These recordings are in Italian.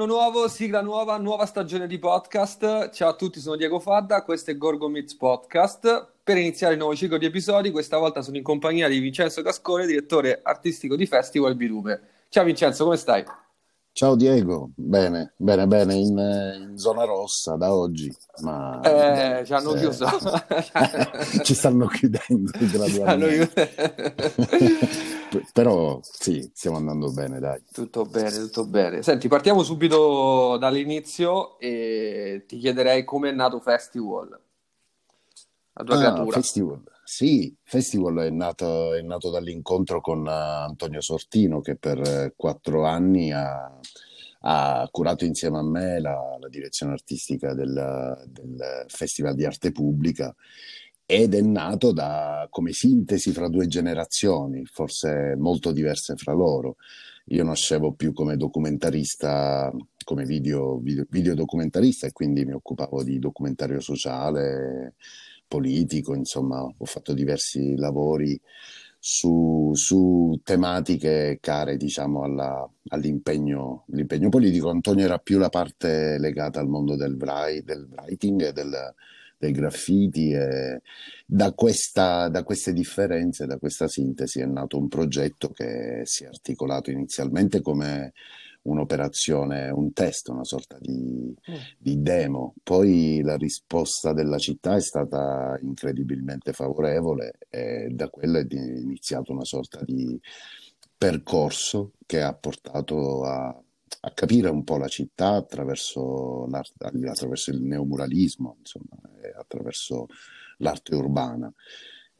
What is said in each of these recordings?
Anno nuovo, sigla nuova, nuova stagione di podcast. Ciao a tutti, sono Diego Fadda, questo è Gorgo Meets Podcast. Per iniziare il nuovo ciclo di episodi, questa volta sono in compagnia di Vincenzo Cascone, direttore artistico di Festival Bilume. Ciao Vincenzo, come stai? Ciao Diego, bene, bene, bene, in, in zona rossa da oggi, ma... Eh, ci hanno eh, chiuso. ci stanno chiudendo gradualmente. Però sì, stiamo andando bene, dai. Tutto bene, tutto bene. Senti, partiamo subito dall'inizio e ti chiederei come è nato Festival. La tua ah, creatura. Festival. Sì, Festival è nato, è nato dall'incontro con uh, Antonio Sortino che per uh, quattro anni ha, ha, curato insieme a me la, la direzione artistica del, del, Festival di Arte Pubblica ed è nato da, come sintesi fra due generazioni, forse molto diverse fra loro. Io nascevo più come documentarista, come video, video, videodocumentarista e quindi mi occupavo di documentario sociale politico, insomma, ho fatto diversi lavori su, su tematiche care, diciamo, alla, all'impegno politico. Antonio era più la parte legata al mondo del, write, del writing e del, dei graffiti e da, questa, da queste differenze, da questa sintesi è nato un progetto che si è articolato inizialmente come un'operazione, un test, una sorta di, mm. di, demo. Poi la risposta della città è stata incredibilmente favorevole e da quello è iniziato una sorta di percorso che ha portato a, a capire un po' la città attraverso, attraverso il neomuralismo, insomma, attraverso l'arte urbana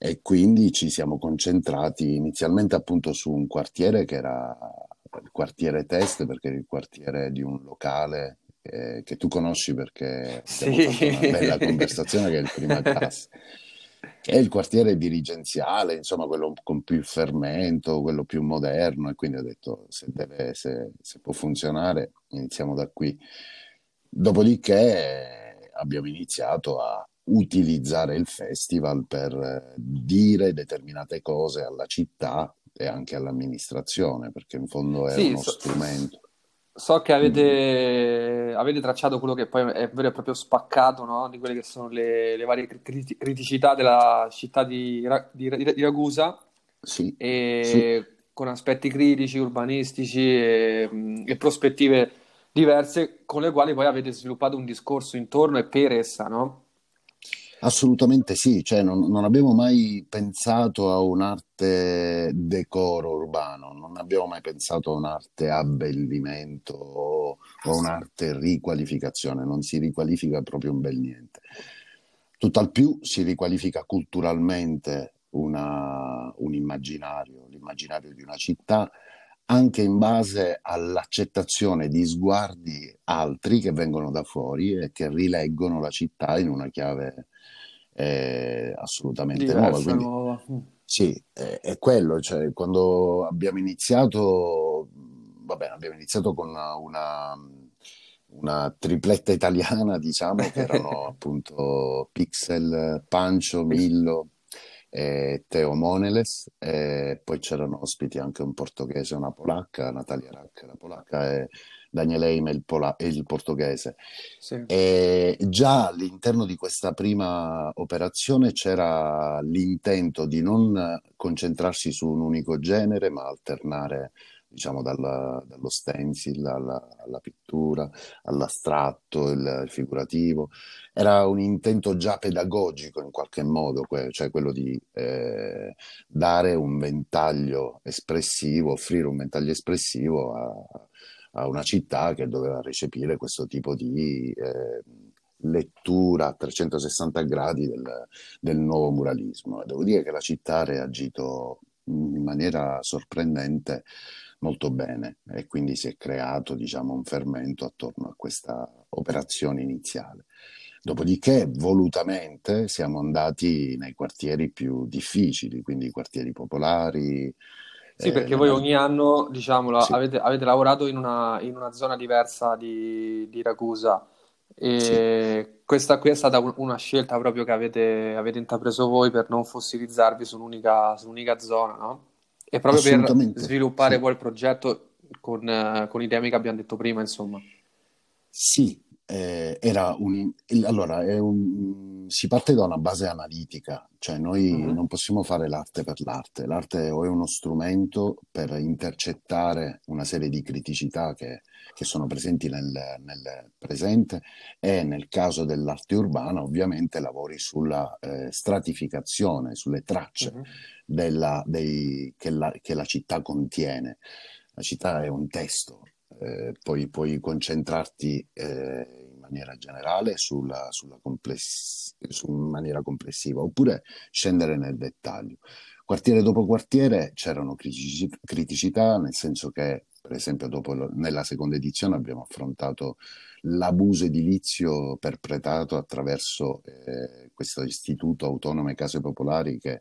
e quindi ci siamo concentrati inizialmente appunto su un quartiere che era il quartiere test perché è il quartiere di un locale eh, che tu conosci perché sì. una bella conversazione che è il prima classe è il quartiere dirigenziale, insomma quello con più fermento, quello più moderno e quindi ho detto se, deve, se, se può funzionare iniziamo da qui. Dopodiché abbiamo iniziato a utilizzare il festival per dire determinate cose alla città e anche all'amministrazione, perché in fondo è sì, uno so, strumento. So che avete, avete, tracciato quello che poi è vero e proprio spaccato no? di quelle che sono le, le varie criticità della città di, di, di Ragusa, sì, e sì. con aspetti critici, urbanistici e, e, prospettive diverse, con le quali poi avete sviluppato un discorso intorno e per essa, no? Assolutamente sì, cioè non, non, abbiamo mai pensato a un'arte decoro urbano, non abbiamo mai pensato a un'arte abbellimento o, a un'arte riqualificazione, non si riqualifica proprio un bel niente. Tutt'al più si riqualifica culturalmente una, un immaginario, l'immaginario di una città, anche in base all'accettazione di sguardi altri che vengono da fuori e che rileggono la città in una chiave è assolutamente Diversa, nuova. Quindi, nuova. Mm. Sì, è, è, quello, cioè quando abbiamo iniziato, vabbè, abbiamo iniziato con una, una, una tripletta italiana, diciamo, che erano appunto Pixel, Pancio, Millo e Teo Moneles, e poi c'erano ospiti anche un portoghese e una polacca, Natalia Rack, la polacca, e Daniel Eime, il, pola- il portoghese. Sì. E già all'interno di questa prima operazione c'era l'intento di non concentrarsi su un unico genere, ma alternare diciamo dalla, dallo stencil alla, alla, pittura, all'astratto, il, il, figurativo. Era un intento già pedagogico in qualche modo, que- cioè quello di eh, dare un ventaglio espressivo, offrire un ventaglio espressivo a, a una città che doveva recepire questo tipo di eh, lettura a 360 gradi del, del nuovo muralismo. Devo dire che la città ha reagito in maniera sorprendente molto bene e quindi si è creato diciamo, un fermento attorno a questa operazione iniziale. Dopodiché, volutamente, siamo andati nei quartieri più difficili, quindi i quartieri popolari, sì, eh, perché voi ogni anno, diciamolo, sì. avete, avete, lavorato in una, in una, zona diversa di, di Ragusa e sì. questa qui è stata una scelta proprio che avete, avete intrapreso voi per non fossilizzarvi su un'unica, su un'unica zona, no? E proprio per sviluppare sì. poi il progetto con, con, i temi che abbiamo detto prima, insomma. Sì, eh, era un, allora, un, si parte da una base analitica, cioè noi Mhm, non possiamo fare l'arte per l'arte, l'arte o è uno strumento per intercettare una serie di criticità che, che sono presenti nel, nel presente e nel caso dell'arte urbana ovviamente lavori sulla eh, stratificazione, sulle tracce mhm, della, dei, che, la, che la città contiene. La città è un testo, eh, poi puoi concentrarti eh, maniera generale sulla, sulla compless- su maniera complessiva oppure scendere nel dettaglio. Quartiere dopo quartiere c'erano critici- criticità, nel senso che, per esempio, lo- nella seconda edizione abbiamo affrontato l'abuso edilizio perpetrato attraverso eh, questo istituto autonome case popolari che,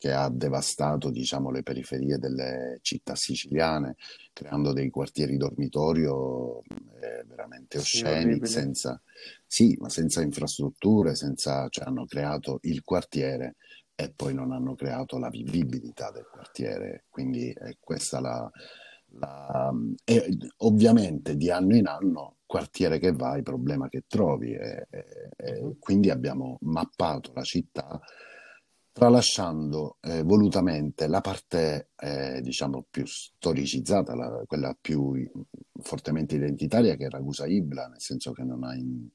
che ha devastato diciamo, le periferie delle città siciliane creando dei quartieri dormitorio eh, veramente Sì, osceni, orribili. senza, sì, ma senza infrastrutture, senza, cioè hanno creato il quartiere e poi non hanno creato la vivibilità del quartiere. Quindi è questa la... la e ovviamente di anno in anno, quartiere che vai, problema che trovi. E, e, e quindi abbiamo mappato la città tralasciando eh, volutamente la parte, eh, diciamo, più storicizzata, la- quella più fortemente identitaria, che è Ragusa Ibla, nel senso che non, ha in-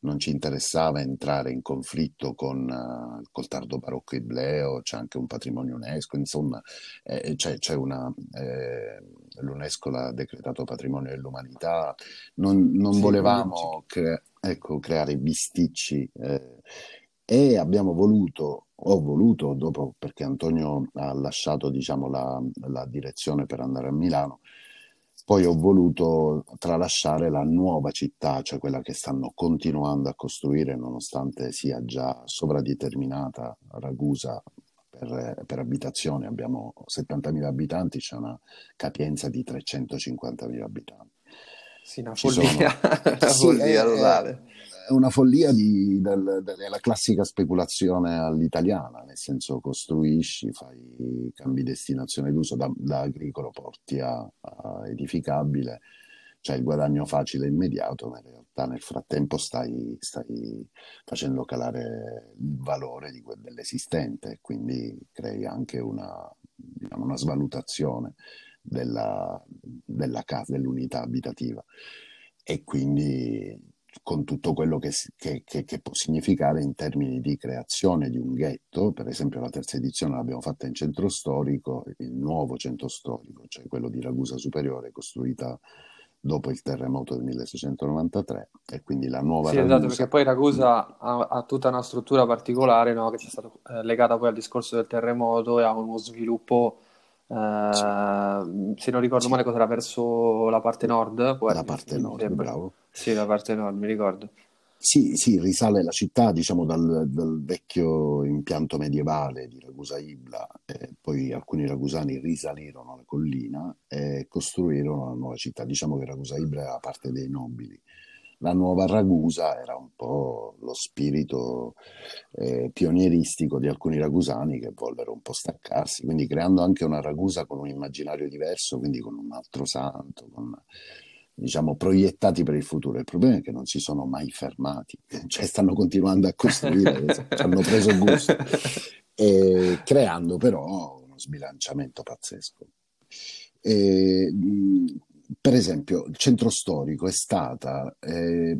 non ci interessava entrare in conflitto con eh, col tardo barocco ibleo, c'è anche un patrimonio UNESCO, insomma, eh, c'è, c'è una, eh, l'UNESCO l'ha decretato patrimonio dell'umanità, non, non Sì, volevamo cre- ecco, creare bisticci eh, e abbiamo voluto, ho voluto, dopo perché Antonio ha lasciato diciamo, la, la direzione per andare a Milano, poi ho voluto tralasciare la nuova città, cioè quella che stanno continuando a costruire nonostante sia già sovradeterminata Ragusa per, per abitazione. Abbiamo 70.000 abitanti, c'è una capienza di 350.000 abitanti. sì, una follia, sono... Sì, follia è- totale. È una follia di, del- della classica speculazione all'italiana, nel senso costruisci, fai, cambi destinazione d'uso da, da agricolo, porti a, a edificabile, c'è il guadagno facile e immediato, ma in realtà nel frattempo stai, stai facendo calare il valore di dell'esistente e quindi crei anche una, diciamo, una svalutazione della, della casa, dell'unità abitativa. E quindi con tutto quello che, che- che- che può significare in termini di creazione di un ghetto, per esempio la terza edizione l'abbiamo fatta in centro storico, il nuovo centro storico, cioè quello di Ragusa Superiore, costruita dopo il terremoto del 1693 e quindi la nuova Sì, esatto, perché poi Ragusa ha, ha tutta una struttura particolare, no, che c'è stata eh, legata poi al discorso del terremoto e a uno sviluppo, eh, Sì, se non ricordo male, cosa era verso la parte nord, la parte nord, bravo. Sì, la parte nord, mi ricordo. Sì, sì, risale la città, diciamo, dal, dal vecchio impianto medievale di Ragusa Ibla, e poi alcuni ragusani risalirono la collina e costruirono la nuova città. Diciamo che Ragusa Ibla era parte dei nobili. La nuova Ragusa era un po' lo spirito eh, pionieristico di alcuni ragusani che vollero un po' staccarsi, quindi creando anche una Ragusa con un immaginario diverso, quindi con un altro santo, con, diciamo, proiettati per il futuro. Il problema è che non si sono mai fermati, cioè stanno continuando a costruire, hanno preso gusto, e creando però uno sbilanciamento pazzesco. E, per esempio, il centro storico è stata, eh,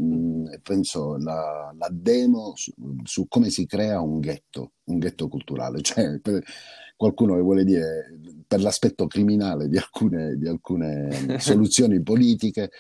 penso, la, la demo su, su come si crea un ghetto, un ghetto culturale, cioè per, qualcuno che vuole dire per l'aspetto criminale di alcune, di alcune soluzioni politiche.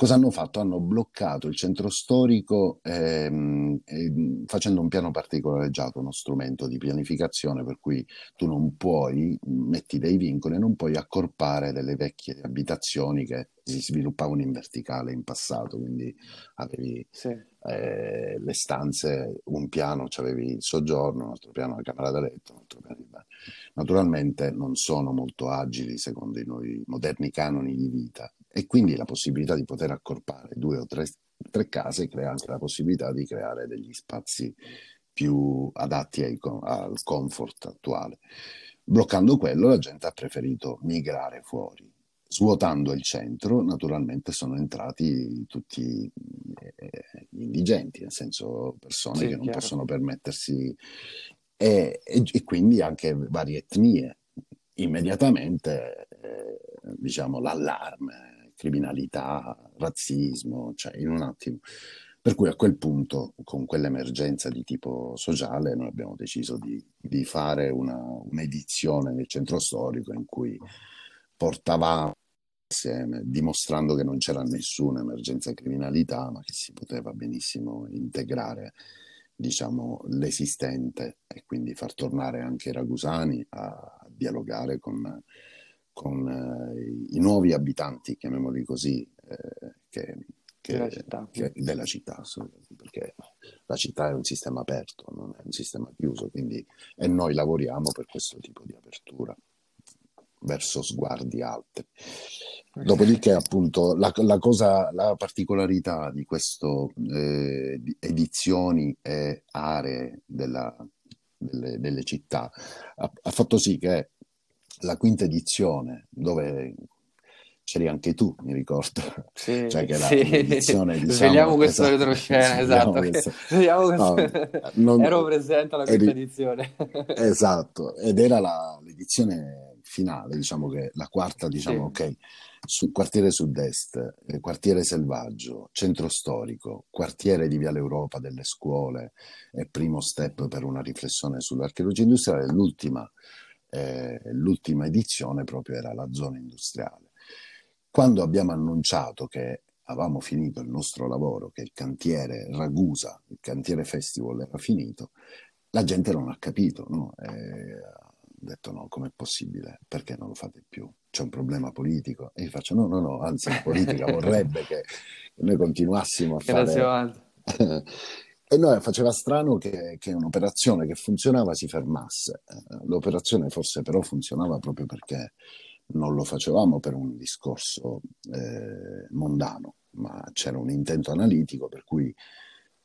Cosa hanno fatto? Hanno bloccato il centro storico ehm, ehm, facendo un piano particolareggiato, uno strumento di pianificazione per cui tu non puoi, metti dei vincoli, non puoi accorpare delle vecchie abitazioni che si sviluppavano in verticale in passato, quindi avevi Sì. eh, le stanze, un piano c'avevi il soggiorno, un altro piano la camera da letto, un altro piano il bagno. Naturalmente non sono molto agili secondo i moderni canoni di vita e quindi la possibilità di poter accorpare due o tre, tre case crea anche la possibilità di creare degli spazi più adatti ai, al comfort attuale. Bloccando quello la gente ha preferito migrare fuori Svuotando il centro, naturalmente sono entrati tutti eh, gli indigenti, nel senso persone Sì, che non chiaro. possono permettersi, e, e- e quindi anche varie etnie. Immediatamente, eh, diciamo, l'allarme, criminalità, razzismo, cioè in un attimo. Per cui a quel punto, con quell'emergenza di tipo sociale, noi abbiamo deciso di, di fare una, un'edizione nel centro storico in cui portavamo insieme, dimostrando che non c'era nessuna emergenza criminalità, ma che si poteva benissimo integrare, diciamo, l'esistente e quindi far tornare anche i ragusani a dialogare con, con eh, i nuovi abitanti, chiamiamoli così, eh, che, che- Della città. che- della città, perché la città è un sistema aperto, non è un sistema chiuso, quindi e noi lavoriamo per questo tipo di apertura verso sguardi altri. Dopodiché, appunto, la, la cosa, la particolarità di questo eh, di edizioni e aree della- delle, delle città ha, ha fatto sì che la quinta edizione, dove c'eri anche tu, mi ricordo, Sì, cioè che la- sì. l'edizione, diciamo, Svegliamo questo esatto, retroscena, esatto. questo- Svegliamo No, questo- non- Ero presente alla eri- quinta edizione. Esatto, ed era la- l'edizione finale, diciamo che la quarta, diciamo, Sì. ok, su quartiere sud-est, eh, quartiere selvaggio, centro storico, quartiere di Viale Europa delle scuole e primo step per una riflessione sull'archeologia industriale, l'ultima, eh, l'ultima edizione proprio era la zona industriale. Quando abbiamo annunciato che avevamo finito il nostro lavoro, che il cantiere Ragusa, il cantiere Festival era finito, la gente non ha capito, no? Ha detto no, com'è possibile? Perché non lo fate più? C'è un problema politico? E io faccio no, no, no, anzi la politica vorrebbe che noi continuassimo a fare... E noi faceva strano che, che un'operazione che funzionava si fermasse. Eh, L'operazione forse però funzionava proprio perché non lo facevamo per un discorso eh, mondano, ma c'era un intento analitico per cui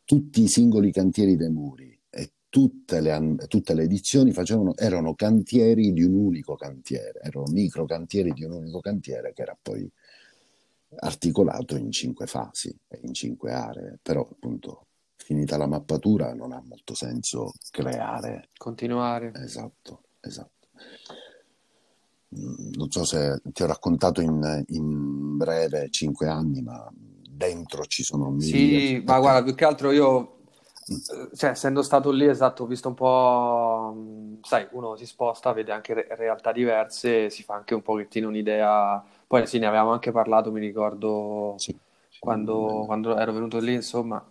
tutti i singoli cantieri dei muri e tutte le, tutte le edizioni facevano, erano cantieri di un unico cantiere, erano micro cantieri di un unico cantiere che era poi articolato in cinque fasi in cinque aree, però appunto finita la mappatura non ha molto senso creare Continuare. Esatto, esatto. Mm, Non so se ti ho raccontato in, in breve cinque anni, ma dentro ci sono mille. Sì, ma guarda, più che altro io, Mm. eh, cioè, essendo stato lì, esatto, ho visto un po', mh, sai, uno si sposta, vede anche re- realtà diverse, si fa anche un pochettino un'idea. Poi sì, ne avevamo anche parlato, mi ricordo, sì, quando, quando ero venuto lì, insomma,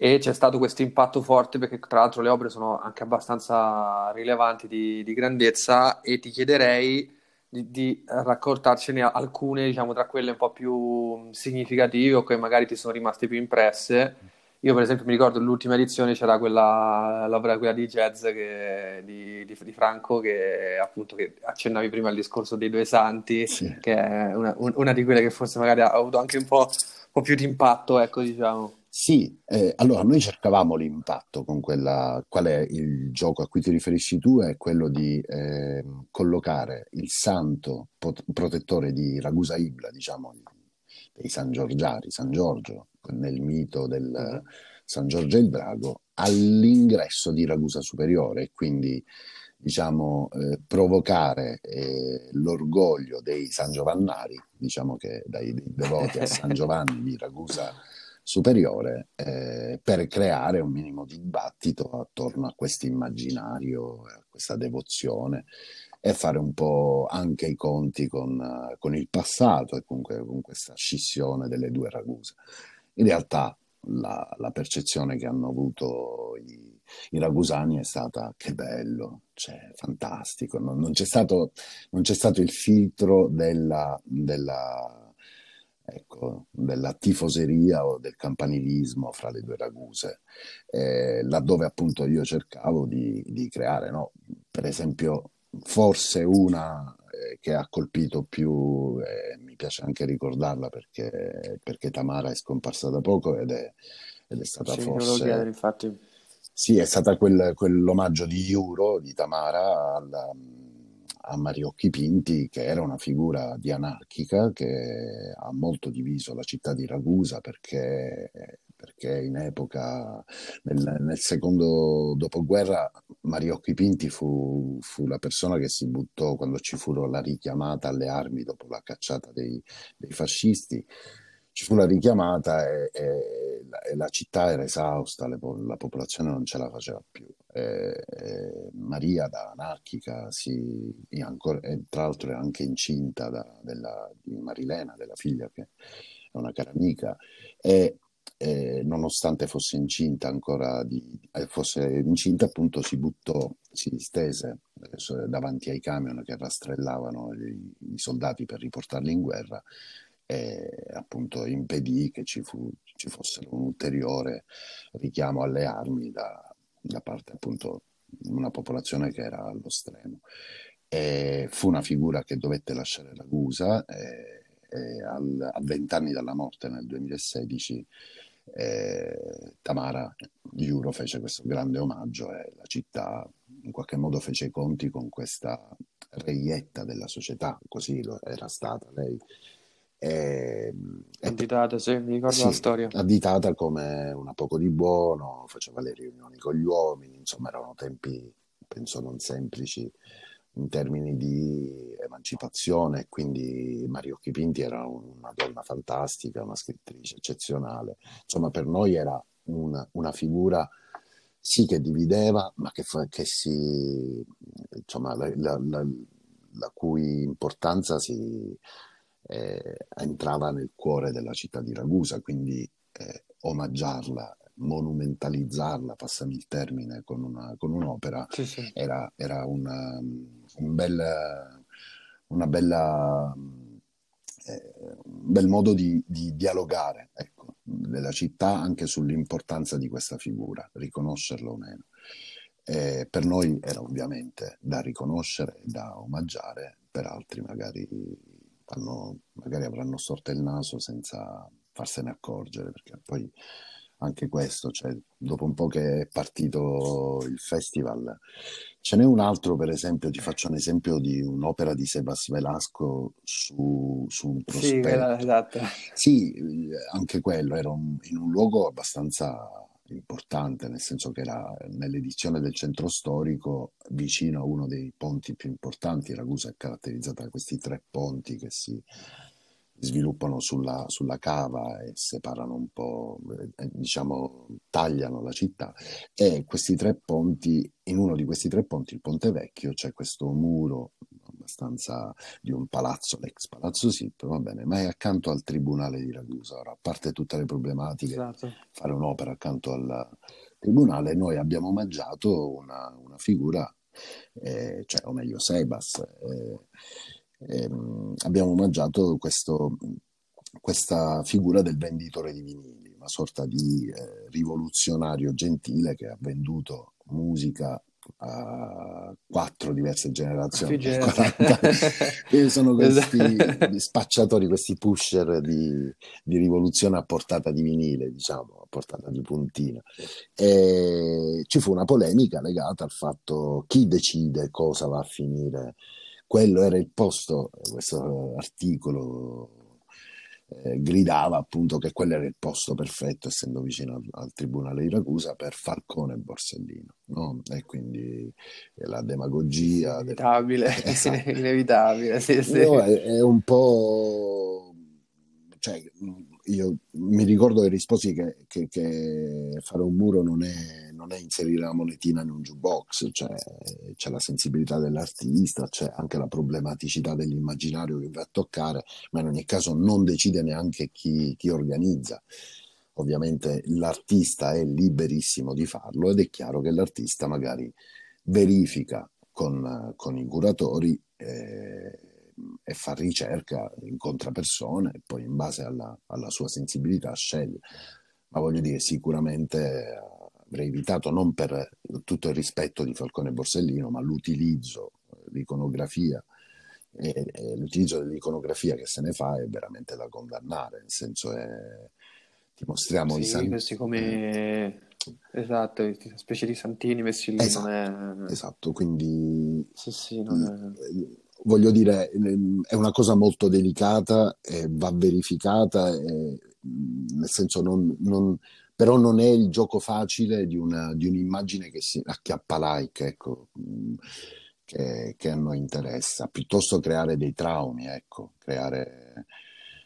e c'è stato questo impatto forte perché tra l'altro le opere sono anche abbastanza rilevanti di, di grandezza e ti chiederei di, di raccontarcene alcune, diciamo, tra quelle un po' più significative o che magari ti sono rimaste più impresse. Io, per esempio, mi ricordo l'ultima edizione c'era quella, l'opera quella di jazz che- di, di- di Franco, che appunto che accennavi prima al discorso dei due santi, Sì. che è una, un- una di quelle che forse magari ha avuto anche un po', un po' più di impatto, ecco, diciamo. Sì, eh, allora noi cercavamo l'impatto con quella, qual è il gioco a cui ti riferisci tu? È quello di ehm, collocare il santo pot- protettore di Ragusa Ibla, diciamo, dei San Giorgiari, San Giorgio, nel mito del. San Giorgio e il Drago, all'ingresso di Ragusa Superiore e quindi diciamo, eh, provocare eh, l'orgoglio dei San Giovannari, diciamo che dai devoti a San Giovanni di Ragusa superiore eh, per creare un minimo di dibattito attorno a questo immaginario, a questa devozione e fare un po' anche i conti con, eh, con il passato e comunque con questa scissione delle due Ragusa. In realtà la, la percezione che hanno avuto i, i ragusani è stata che bello, cioè fantastico, non, non c'è stato, non c'è stato il filtro della, della ecco, della tifoseria o del campanilismo fra le due raguse, eh, laddove appunto io cercavo di, di creare, no? per esempio, forse una eh, che ha colpito più, eh, mi piace anche ricordarla perché, perché Tamara è scomparsa da poco ed è, ed è stata Sì, forse... infatti. Sì, è stata quel- quell'omaggio di Euro di Tamara alla, a Mariocchi Pinti, che era una figura di anarchica che ha molto diviso la città di Ragusa perché, perché in epoca, nel, nel secondo dopoguerra, Mariocchi Pinti fu, fu, la persona che si buttò quando ci fu la richiamata alle armi dopo la cacciata dei, dei fascisti. Ci fu la richiamata e, e, la, e, la, città era esausta, le, la popolazione non ce la faceva più. E, Maria da anarchica, si, ancora, tra l'altro è anche incinta da, della, di Marilena, della figlia che è una cara amica, e, nonostante fosse incinta ancora, di, eh, fosse incinta appunto si buttò, si stese eh, davanti ai camion che rastrellavano i, i soldati per riportarli in guerra e appunto impedì che ci, fu, ci fosse un ulteriore richiamo alle armi da, da parte appunto di una popolazione che era allo stremo. E fu una figura che dovette lasciare Ragusa e, e al, a vent'anni dalla morte nel 2016 eh, Tamara Giuro fece questo grande omaggio e la città in qualche modo fece i conti con questa reietta della società, così era stata lei e, additata, sì, mi ricordo sì, la storia. Additata come una poco di buono, faceva le riunioni con gli uomini, insomma erano tempi, penso, non semplici in termini di emancipazione, quindi Mario Chipinti era una donna fantastica, una scrittrice eccezionale, insomma per noi era una, una figura sì che divideva, ma che, che si, insomma, la, la, la, la cui importanza si, eh, entrava nel cuore della città di Ragusa, quindi eh, omaggiarla, monumentalizzarla, passami il termine, con, una, con un'opera, sì, sì. era, era una, un, bel, una bella, eh, un bel modo di, di dialogare ecco, della città anche sull'importanza di questa figura, riconoscerla o meno. Eh, per noi era ovviamente da riconoscere, da omaggiare, per altri magari hanno, magari avranno storto il naso senza farsene accorgere, perché poi anche questo, cioè, dopo un po' che è partito il festival, ce n'è un altro, per esempio, ti faccio un esempio di un'opera di Sebas Velasco su, su un prospetto. Sì, esatto. sì, anche quello era un, in un luogo abbastanza importante, nel senso che era nell'edizione del centro storico vicino a uno dei ponti più importanti. Ragusa è caratterizzata da questi tre ponti che si sviluppano sulla, sulla cava e separano un po', eh, diciamo, tagliano la città. E questi tre ponti, in uno di questi tre ponti, il Ponte Vecchio, c'è questo muro abbastanza di un palazzo, l'ex palazzo SIP, va bene, ma è accanto al tribunale di Ragusa. Ora, a parte tutte le problematiche, esatto. fare un'opera accanto al tribunale, noi abbiamo omaggiato una, una figura, eh, cioè, o meglio, Sebas. Eh, ehm, abbiamo omaggiato questo, questa figura del venditore di vinili, una sorta di eh, rivoluzionario gentile che ha venduto musica a quattro diverse generazioni, 40, che sono questi esatto. spacciatori, questi pusher di, di, rivoluzione a portata di vinile, diciamo, a portata di puntina. E ci fu una polemica legata al fatto chi decide cosa va a finire quello era il posto, questo articolo eh, gridava appunto che quello era il posto perfetto, essendo vicino al, al Tribunale di Ragusa, per Falcone e Borsellino. No? E quindi la demagogia... Inevitabile, del... inevitabile. Sì, sì. No, è, è, un po'... Cioè, io mi ricordo che risposi che, che, che fare un muro non è, non è, inserire la monetina in un jukebox, cioè, c'è la sensibilità dell'artista, c'è anche la problematicità dell'immaginario che va a toccare, ma in ogni caso non decide neanche chi, chi organizza. Ovviamente l'artista è liberissimo di farlo ed è chiaro che l'artista magari verifica con, con i curatori eh, e fa ricerca, incontra persone e poi in base alla, alla sua sensibilità sceglie. Ma voglio dire, sicuramente avrei evitato, non per tutto il rispetto di Falcone Borsellino, ma l'utilizzo, l'iconografia, e, e l'utilizzo dell'iconografia che se ne fa è veramente da condannare, nel senso è dimostriamo sì, i santi. questi come esatto, specie di santini messi lì esatto, è esatto quindi sì, sì, non è voglio dire, è una cosa molto delicata, e va verificata, e, nel senso non, non, però non è il gioco facile di, una, di un'immagine che si acchiappa like, ecco, che, che, a noi interessa, piuttosto creare dei traumi, ecco, creare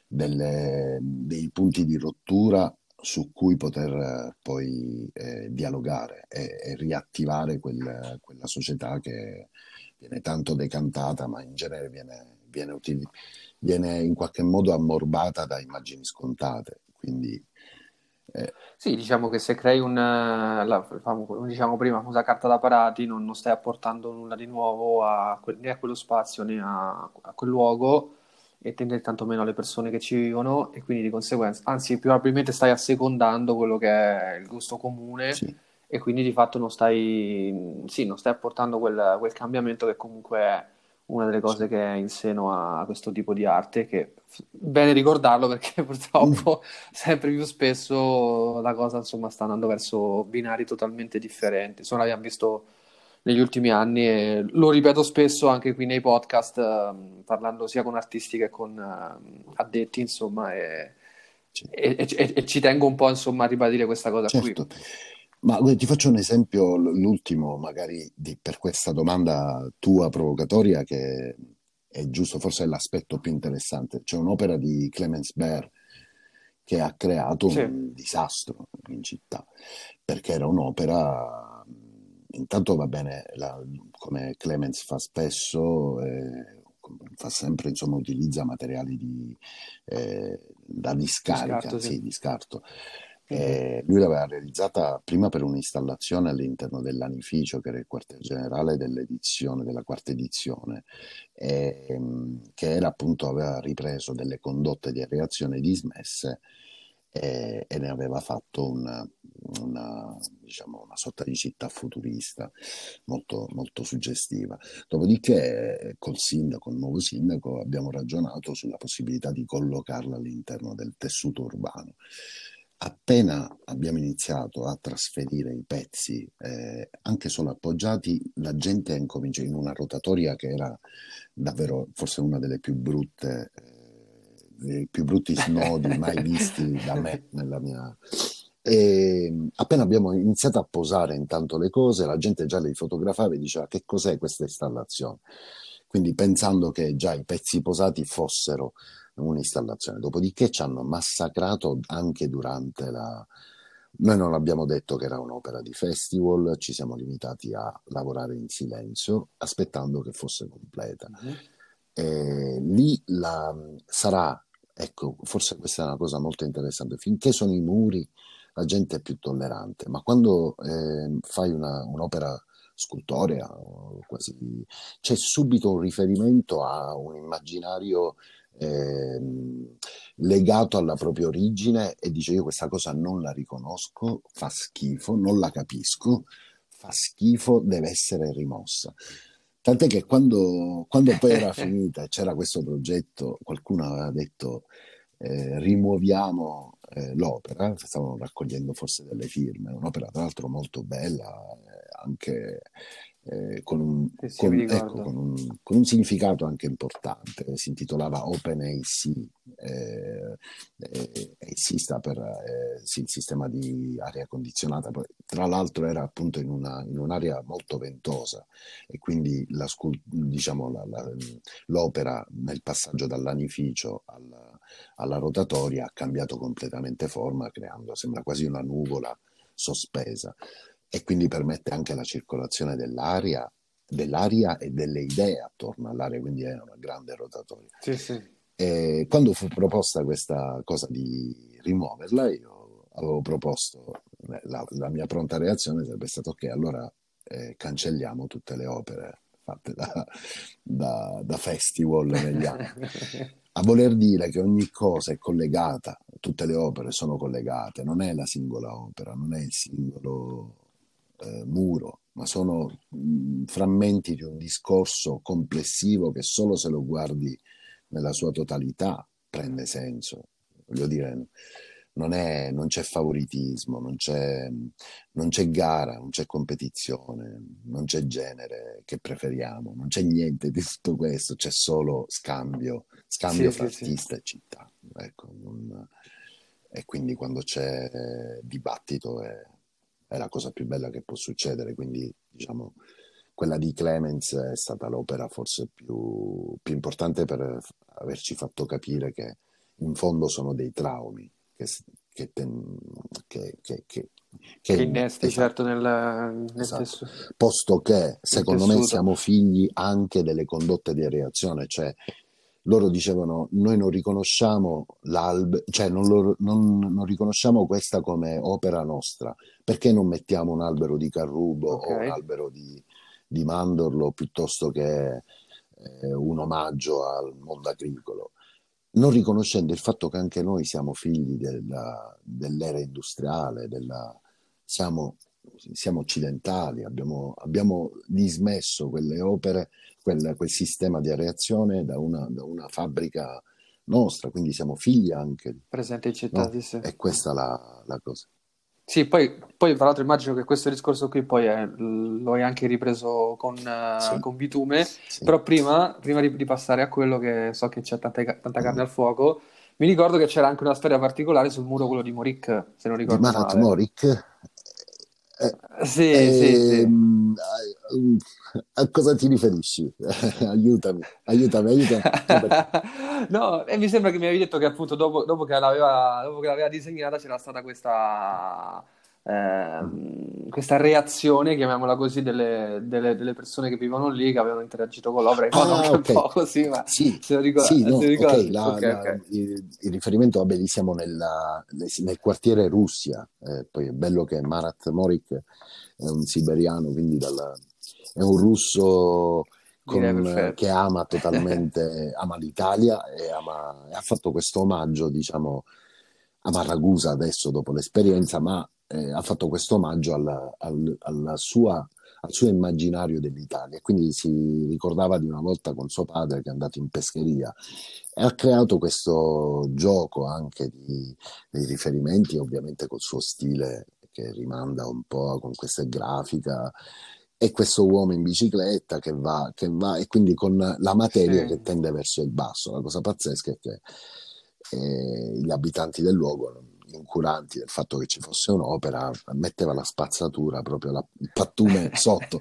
delle, dei punti di rottura su cui poter poi eh, dialogare e, e riattivare quel, quella società che viene tanto decantata, ma in genere viene, viene, util- viene in qualche modo ammorbata da immagini scontate. Quindi, eh, sì, diciamo che se crei un, la, come diciamo prima, una carta da parati, non, non, stai apportando nulla di nuovo a, né a quello spazio né a, a quel luogo e tende tantomeno alle persone che ci vivono e quindi di conseguenza, anzi probabilmente stai assecondando quello che è il gusto comune sì. e quindi di fatto non stai, sì, non stai apportando quel, quel, cambiamento che comunque è una delle cose che è in seno a questo tipo di arte che bene ricordarlo perché purtroppo mm. sempre più spesso la cosa insomma sta andando verso binari totalmente differenti. Insomma, abbiamo visto negli ultimi anni e lo ripeto spesso anche qui nei podcast eh, parlando sia con artisti che con eh, addetti insomma e, e, e, e, ci tengo un po' insomma a ribadire questa cosa certo. qui ma ti faccio un esempio l'ultimo magari di, per questa domanda tua provocatoria che è giusto forse è l'aspetto più interessante c'è un'opera di Clemens Baer che ha creato sì. un disastro in città perché era un'opera intanto va bene, la, come Clemens fa spesso, eh, fa sempre, insomma, utilizza materiali di, eh, da discarica, discarto, sì. Sì, di scarto. Eh, lui l'aveva realizzata prima per un'installazione all'interno dell'anificio, che era il quartier generale dell'edizione, della quarta edizione, eh, che era appunto, aveva ripreso delle condotte di reazione dismesse e, e ne aveva fatto una, una, diciamo, una, sorta di città futurista molto, molto suggestiva. Dopodiché col sindaco, il nuovo sindaco, abbiamo ragionato sulla possibilità di collocarla all'interno del tessuto urbano. Appena abbiamo iniziato a trasferire i pezzi, eh, anche solo appoggiati, la gente ha incominciato in una rotatoria che era davvero forse una delle più brutte. Eh, i più brutti snodi mai visti da me nella mia... E appena abbiamo iniziato a posare intanto le cose, la gente già le fotografava e diceva che cos'è questa installazione. Quindi pensando che già i pezzi posati fossero un'installazione. Dopodiché ci hanno massacrato anche durante la... Noi non abbiamo detto che era un'opera di festival, ci siamo limitati a lavorare in silenzio, aspettando che fosse completa. Mm-hmm. E lì la... sarà Ecco, forse questa è una cosa molto interessante. Finché sono i muri, la gente è più tollerante, ma quando eh, fai una, un'opera scultorea, quasi, c'è subito un riferimento a un immaginario eh, legato alla propria origine e dice io questa cosa non la riconosco, fa schifo, non la capisco, fa schifo, deve essere rimossa. Tant'è che quando, quando poi era finita e c'era questo progetto, qualcuno aveva detto eh, rimuoviamo eh, l'opera, stavano raccogliendo forse delle firme, un'opera tra l'altro molto bella, eh, anche eh, con, un, con, ecco, con, un, con, un, significato anche importante, si intitolava Open AC, eh, eh, AC sta per eh, sì, il sistema di aria condizionata, tra l'altro era appunto in, una, in un'area molto ventosa e quindi la, diciamo, la, la, l'opera nel passaggio dall'anificio alla, alla rotatoria ha cambiato completamente forma, creando, sembra quasi una nuvola sospesa e quindi permette anche la circolazione dell'aria, dell'aria e delle idee attorno all'aria, quindi è una grande rotatoria. Sì, sì. E quando fu proposta questa cosa di rimuoverla, io avevo proposto, la, la mia pronta reazione sarebbe stata ok, allora eh, cancelliamo tutte le opere fatte da, da, da festival negli anni. a voler dire che ogni cosa è collegata, tutte le opere sono collegate, non è la singola opera, non è il singolo eh, muro, ma sono mh, frammenti di un discorso complessivo che solo se lo guardi nella sua totalità prende senso. Voglio dire, non, è, non c'è favoritismo, non c'è, non c'è, gara, non c'è competizione, non c'è genere che preferiamo, non c'è niente di tutto questo, c'è solo scambio, scambio sì, fra sì, artista sì. e città. Ecco, non, e quindi quando c'è dibattito è, è, la cosa più bella che può succedere, quindi diciamo quella di Clemens è stata l'opera forse più, più importante per averci fatto capire che in fondo sono dei traumi che, che, che, che, che che innesti esatto. certo nel, nel esatto. Tesso... posto che secondo me siamo figli anche delle condotte di reazione cioè loro dicevano noi non riconosciamo l'albero cioè non, lo, non, non, riconosciamo questa come opera nostra perché non mettiamo un albero di carrubo okay. o un albero di, di mandorlo piuttosto che eh, un omaggio al mondo agricolo non riconoscendo il fatto che anche noi siamo figli della, dell'era industriale, della, siamo, siamo, occidentali, abbiamo, abbiamo, dismesso quelle opere, quel, quel sistema di reazione da una, da una, fabbrica nostra, quindi siamo figli anche. Presente in città, no? E questa è la, la cosa. Sì, poi, poi, tra l'altro immagino che questo discorso qui poi è, lo hai anche ripreso con, sì. con Bitume, sì. però prima, prima di, di, passare a quello che so che c'è tanta, tanta carne mm. al fuoco, mi ricordo che c'era anche una storia particolare sul muro quello di Morik, se non ricordo di Marat male. Morik? Eh, sì, eh, sì, sì. Ehm, a cosa ti riferisci? aiutami, aiutami, aiutami. no, e mi sembra che mi avevi detto che appunto dopo, dopo, che, l'aveva, dopo che l'aveva disegnata c'era stata questa, eh, questa reazione, chiamiamola così, delle, delle, delle, persone che vivono lì, che avevano interagito con l'opera ah, okay. un po' così, ma sì, se lo ricordo. Sì, no, okay, la, okay, la, il, il, riferimento, vabbè, lì siamo nella, nel quartiere Russia, eh, poi è bello che Marat Morik è un siberiano, quindi dalla, è un russo con, che ama totalmente ama l'Italia e, ama, e, ha fatto questo omaggio, diciamo, a Ragusa adesso dopo l'esperienza, ma eh, ha fatto questo omaggio alla, alla, alla sua, al suo immaginario dell'Italia. Quindi si ricordava di una volta con suo padre che è andato in pescheria e ha creato questo gioco anche di, di riferimenti, ovviamente col suo stile che rimanda un po' con questa grafica e questo uomo in bicicletta che va, che va e quindi con la materia sì. che tende verso il basso. La cosa pazzesca è che eh, gli abitanti del luogo, incuranti del fatto che ci fosse un'opera, metteva la spazzatura, proprio la, il pattume sotto.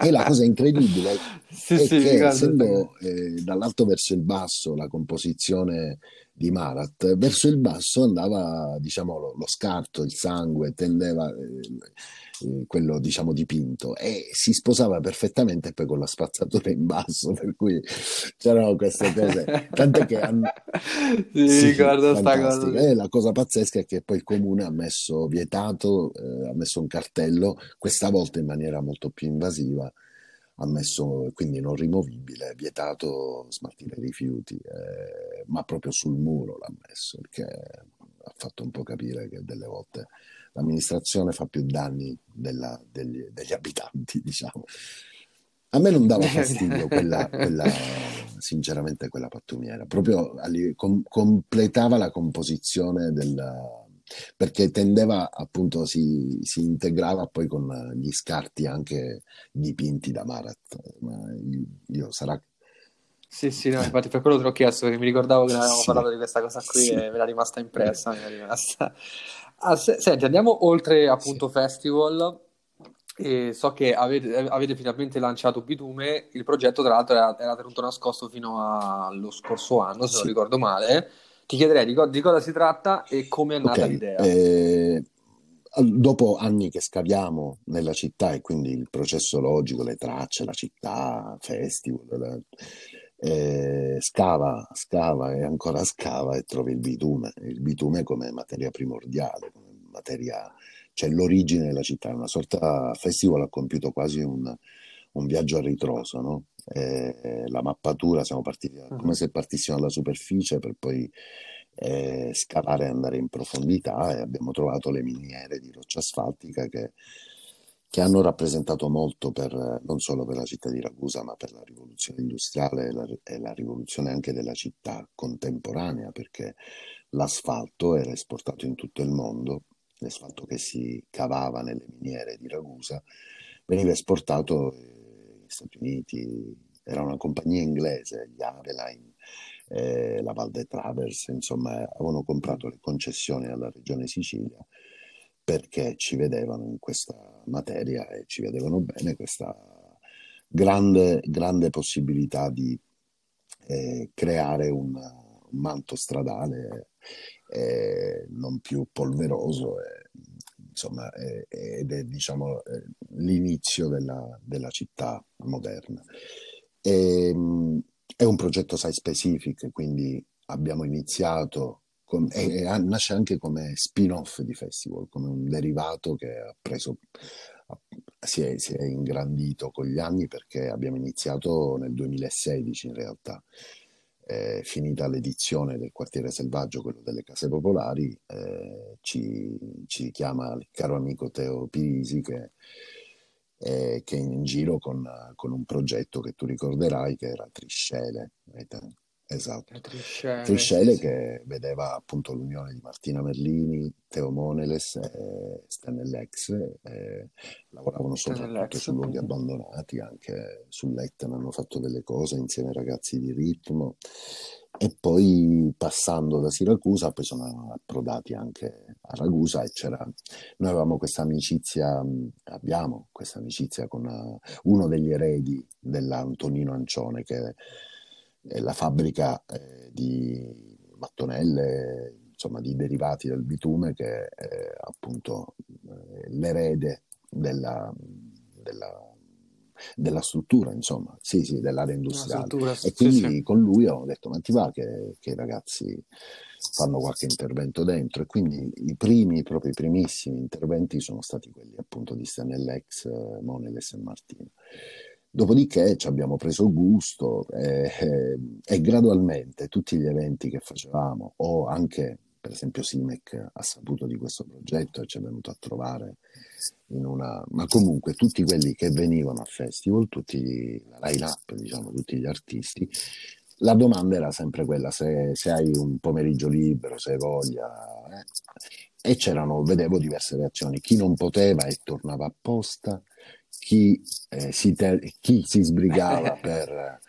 e la cosa incredibile sì, è sì, che essendo eh, dall'alto verso il basso la composizione di Marat, verso il basso andava diciamo, lo, lo scarto, il sangue, tendeva... Eh, quello diciamo dipinto e si sposava perfettamente poi con la spazzatura in basso per cui c'erano queste cose. Tant'è che hanno... sì, sì, ricordo sta cosa. E la cosa pazzesca è che poi il comune ha messo vietato eh, ha messo un cartello questa volta in maniera molto più invasiva ha messo quindi non rimovibile, vietato smaltire rifiuti, eh, ma proprio sul muro l'ha messo perché ha fatto un po' capire che delle volte l'amministrazione fa più danni della, degli, degli, abitanti, diciamo. A me non dava fastidio quella, quella sinceramente, quella pattumiera, proprio com, completava la composizione del perché tendeva appunto si, si, integrava poi con gli scarti anche dipinti da Marat ma io, io sarà sì, sì, no, infatti per quello te l'ho chiesto perché mi ricordavo che avevamo sì, parlato di questa cosa qui sì. e me l'ha rimasta impressa. Mi è rimasta. Ah, se, senti, andiamo oltre appunto sì. festival. E so che avete, avete, finalmente lanciato Bitume, il progetto tra l'altro era, era tenuto nascosto fino allo scorso anno, se sì. non ricordo male. Ti chiederei di, co- di, cosa si tratta e come è nata okay. l'idea. Eh, dopo anni che scaviamo nella città e quindi il processo logico, le tracce, la città, festival, eh, scava, scava e ancora scava e trovi il bitume, il bitume come materia primordiale, come materia, cioè l'origine della città, una sorta, festival ha compiuto quasi un, un viaggio a ritroso, no? eh, la mappatura, siamo partiti uh-huh. come se partissimo dalla superficie per poi eh, scavare e andare in profondità e abbiamo trovato le miniere di roccia asfaltica che che hanno rappresentato molto per, non solo per la città di Ragusa, ma per la rivoluzione industriale e la, e la rivoluzione anche della città contemporanea, perché l'asfalto era esportato in tutto il mondo, l'asfalto che si cavava nelle miniere di Ragusa veniva esportato negli Stati Uniti, era una compagnia inglese, gli Aveline, eh, la Val de Travers, insomma, avevano comprato le concessioni alla regione Sicilia perché ci vedevano in questa materia e ci vedevano bene questa grande, grande possibilità di eh, creare un, un, manto stradale eh, non più polveroso eh, insomma, ed è diciamo, l'inizio della, della, città moderna. E, ehm, è un progetto site specific, quindi abbiamo iniziato con, e, e, nasce anche come spin-off di festival, come un derivato che ha preso, si, è, si è ingrandito con gli anni perché abbiamo iniziato nel 2016 in realtà. Eh, finita l'edizione del quartiere selvaggio, quello delle case popolari, eh, ci, ci, chiama il caro amico Teo Pirisi che, eh, che è in giro con, con, un progetto che tu ricorderai che era Triscele. Esatto. Triscele, Triscele sì, che vedeva appunto l'unione di Martina Merlini, Teo Moneles e Stanellex, eh, lavoravano soprattutto su luoghi abbandonati, anche sull'Etna hanno fatto delle cose insieme ai ragazzi di Ritmo. E poi passando da Siracusa poi sono approdati anche a Ragusa e c'era, noi avevamo questa amicizia, abbiamo questa amicizia con uh, uno degli eredi dell'Antonino Ancione che la fabbrica eh, di mattonelle, insomma di derivati del bitume che è appunto eh, l'erede della, della, della, struttura, insomma, sì, sì, dell'area industriale. e quindi sì, sì. con lui ho detto, ma ti va che, che, i ragazzi fanno qualche intervento dentro? E quindi i primi, proprio i primissimi interventi sono stati quelli appunto di Stanellex, Moneles e Martino. Dopodiché ci abbiamo preso gusto e, e, e, gradualmente tutti gli eventi che facevamo, o anche per esempio Simec ha saputo di questo progetto e ci è venuto a trovare in una... ma comunque tutti quelli che venivano al festival, tutti la line-up, diciamo, tutti gli artisti, la domanda era sempre quella, se, se hai un pomeriggio libero, se hai voglia... Eh? E c'erano, vedevo diverse reazioni, chi non poteva e tornava apposta, chi, eh, si, te- chi si sbrigava per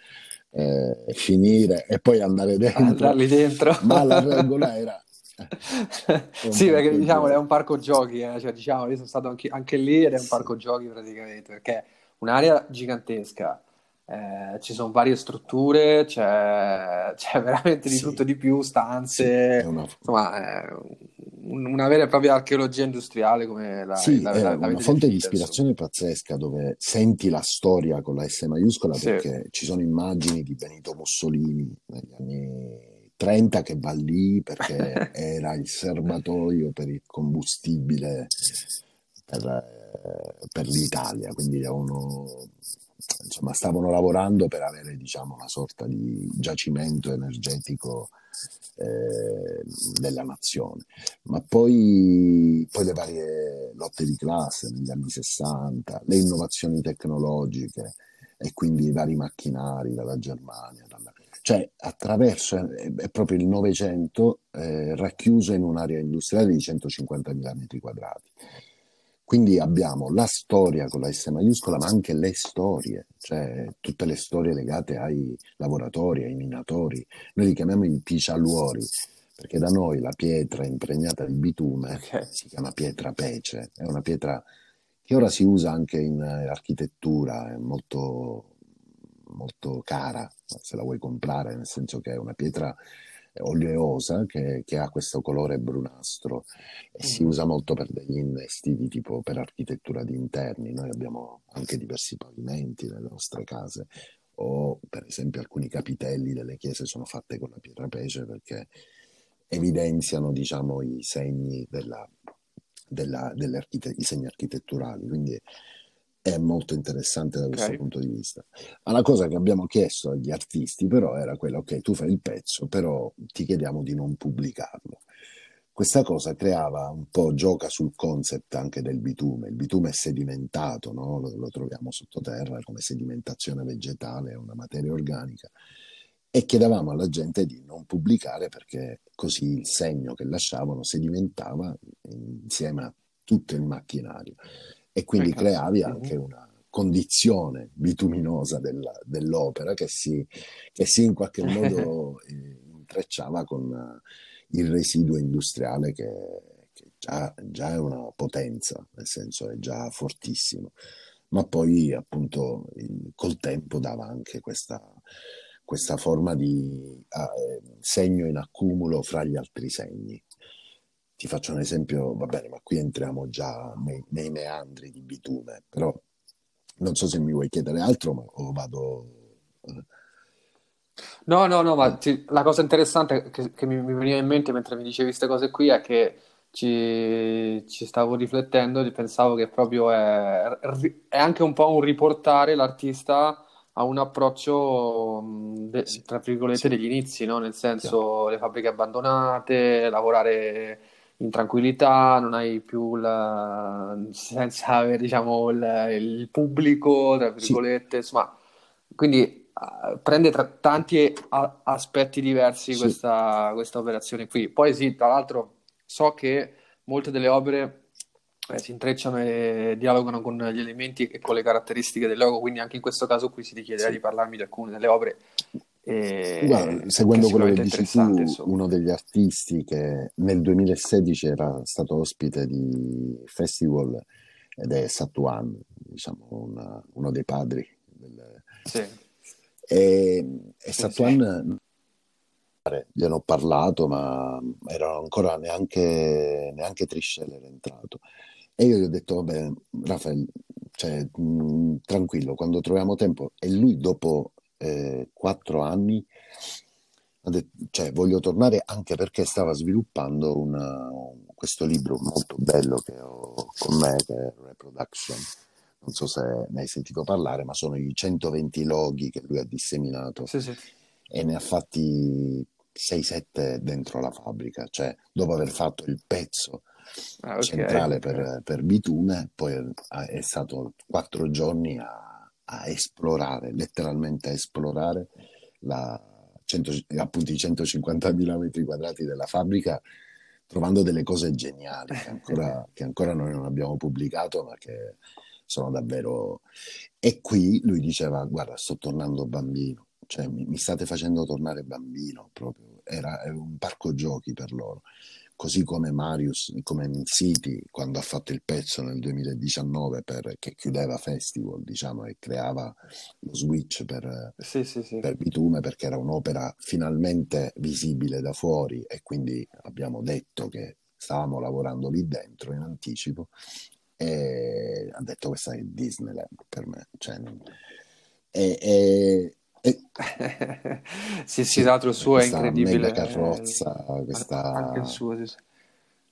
eh, finire e poi andare dentro, dentro. ma la regola era sì, perché diciamo è un parco giochi, eh? cioè, diciamo, io sono stato anche, anche lì ed è un parco giochi praticamente, perché un'area gigantesca, eh, ci sono varie strutture, c'è, c'è veramente di sì. tutto di più, stanze, sì, una... insomma, è una vera e propria archeologia industriale come la, sì, la, è la, una fonte di ispirazione pazzesca dove senti la storia con la S maiuscola sì. perché ci sono immagini di Benito Mussolini negli anni 30 che va lì perché era il serbatoio per il combustibile per, eh, per l'Italia, quindi avevano insomma, stavano lavorando per avere diciamo, una sorta di giacimento energetico eh, della nazione. Ma poi, poi, le varie lotte di classe negli anni 60, le innovazioni tecnologiche e quindi i vari macchinari dalla Germania. Dalla... Cioè, attraverso, è, è proprio il Novecento eh, racchiuso in un'area industriale di 150.000 metri quadrati quindi abbiamo la storia con la S maiuscola, ma anche le storie, cioè tutte le storie legate ai lavoratori, ai minatori. Noi li chiamiamo i picialuori, perché da noi la pietra impregnata di bitume okay. si chiama pietra pece, è una pietra che ora si usa anche in architettura, è molto, molto cara se la vuoi comprare, nel senso che è una pietra oleosa che, che, ha questo colore brunastro e mm. si usa molto per degli innesti di tipo per architettura di interni. Noi abbiamo anche diversi pavimenti nelle nostre case o per esempio alcuni capitelli delle chiese sono fatte con la pietra pece perché evidenziano diciamo i segni della, della, delle archite- i segni architetturali. Quindi è molto interessante da questo okay. punto di vista. Ma la cosa che abbiamo chiesto agli artisti però era quella, ok, tu fai il pezzo, però ti chiediamo di non pubblicarlo, questa cosa creava un po', gioca sul concept anche del bitume. Il bitume è sedimentato, no? lo, lo, troviamo sottoterra come sedimentazione vegetale, è una materia organica. E chiedevamo alla gente di non pubblicare perché così il segno che lasciavano sedimentava insieme a tutto il macchinario. E quindi creavi anche una condizione bituminosa della, dell'opera che si, che si in qualche modo intrecciava con il residuo industriale che, che già, già, è una potenza, nel senso è già fortissimo, ma poi appunto col tempo dava anche questa, questa forma di eh, segno in accumulo fra gli altri segni. Ti faccio un esempio, va bene, ma qui entriamo già nei, nei meandri di bitume, però non so se mi vuoi chiedere altro, ma o vado... Eh, No, no, no, ma ti- la cosa interessante che, che mi, mi veniva in mente mentre mi dicevi queste cose qui è che ci, ci stavo riflettendo e pensavo che proprio è, è anche un po' un riportare l'artista a un approccio, de- tra virgolette, Sì, degli inizi, no? Nel senso, le fabbriche abbandonate, lavorare in tranquillità, non hai più la... senza avere, diciamo, il, il pubblico, tra Sì, virgolette, insomma, quindi uh, prende tra tanti a- aspetti diversi sì, questa, questa operazione qui. Poi sì, tra l'altro so che molte delle opere eh, si intrecciano e dialogano con gli elementi e con le caratteristiche del logo, quindi anche in questo caso qui si ti chiederà di sì. parlarmi di alcune delle opere, Guarda, eh, è seguendo quello che dici tu, insomma. uno degli artisti che nel 2016 era stato ospite di festival ed è Satuan, diciamo una- uno dei padri. del- Sì, E, e sì, sì. Satuan, gliene ho parlato, ma era ancora neanche, neanche Triscel era entrato. E io gli ho detto, vabbè, Rafael, cioè, mh, tranquillo, quando troviamo tempo. E lui dopo eh, quattro anni detto, cioè, voglio tornare anche perché stava sviluppando una- questo libro molto bello che ho con me, che è Reproduction. Non so se ne hai sentito parlare, ma sono i 120 loghi che lui ha disseminato Sì, sì. e ne ha fatti 6-7 dentro la fabbrica, cioè dopo aver fatto il pezzo Ah, ok, centrale per, per bitume, poi è stato quattro giorni a, a esplorare, letteralmente a esplorare la 100 appunto i 150.000 metri quadrati della fabbrica, trovando delle cose geniali che ancora, che ancora noi non abbiamo pubblicato, ma che sono davvero... E qui lui diceva, guarda, sto tornando bambino, cioè mi, mi state facendo tornare bambino proprio, era, era un parco giochi per loro. Così come Marius, come City, quando ha fatto il pezzo nel 2019 per, che chiudeva Festival, diciamo, e creava lo switch per, Sì, sì, sì. per Bitume, perché era un'opera finalmente visibile da fuori e quindi abbiamo detto che stavamo lavorando lì dentro in anticipo e ha detto questa è Disneyland per me. Cioè, e, e, e, Sì, sì, sì, l'altro il suo è questa incredibile, carrozza, eh, anche il questa suo, sì, sì.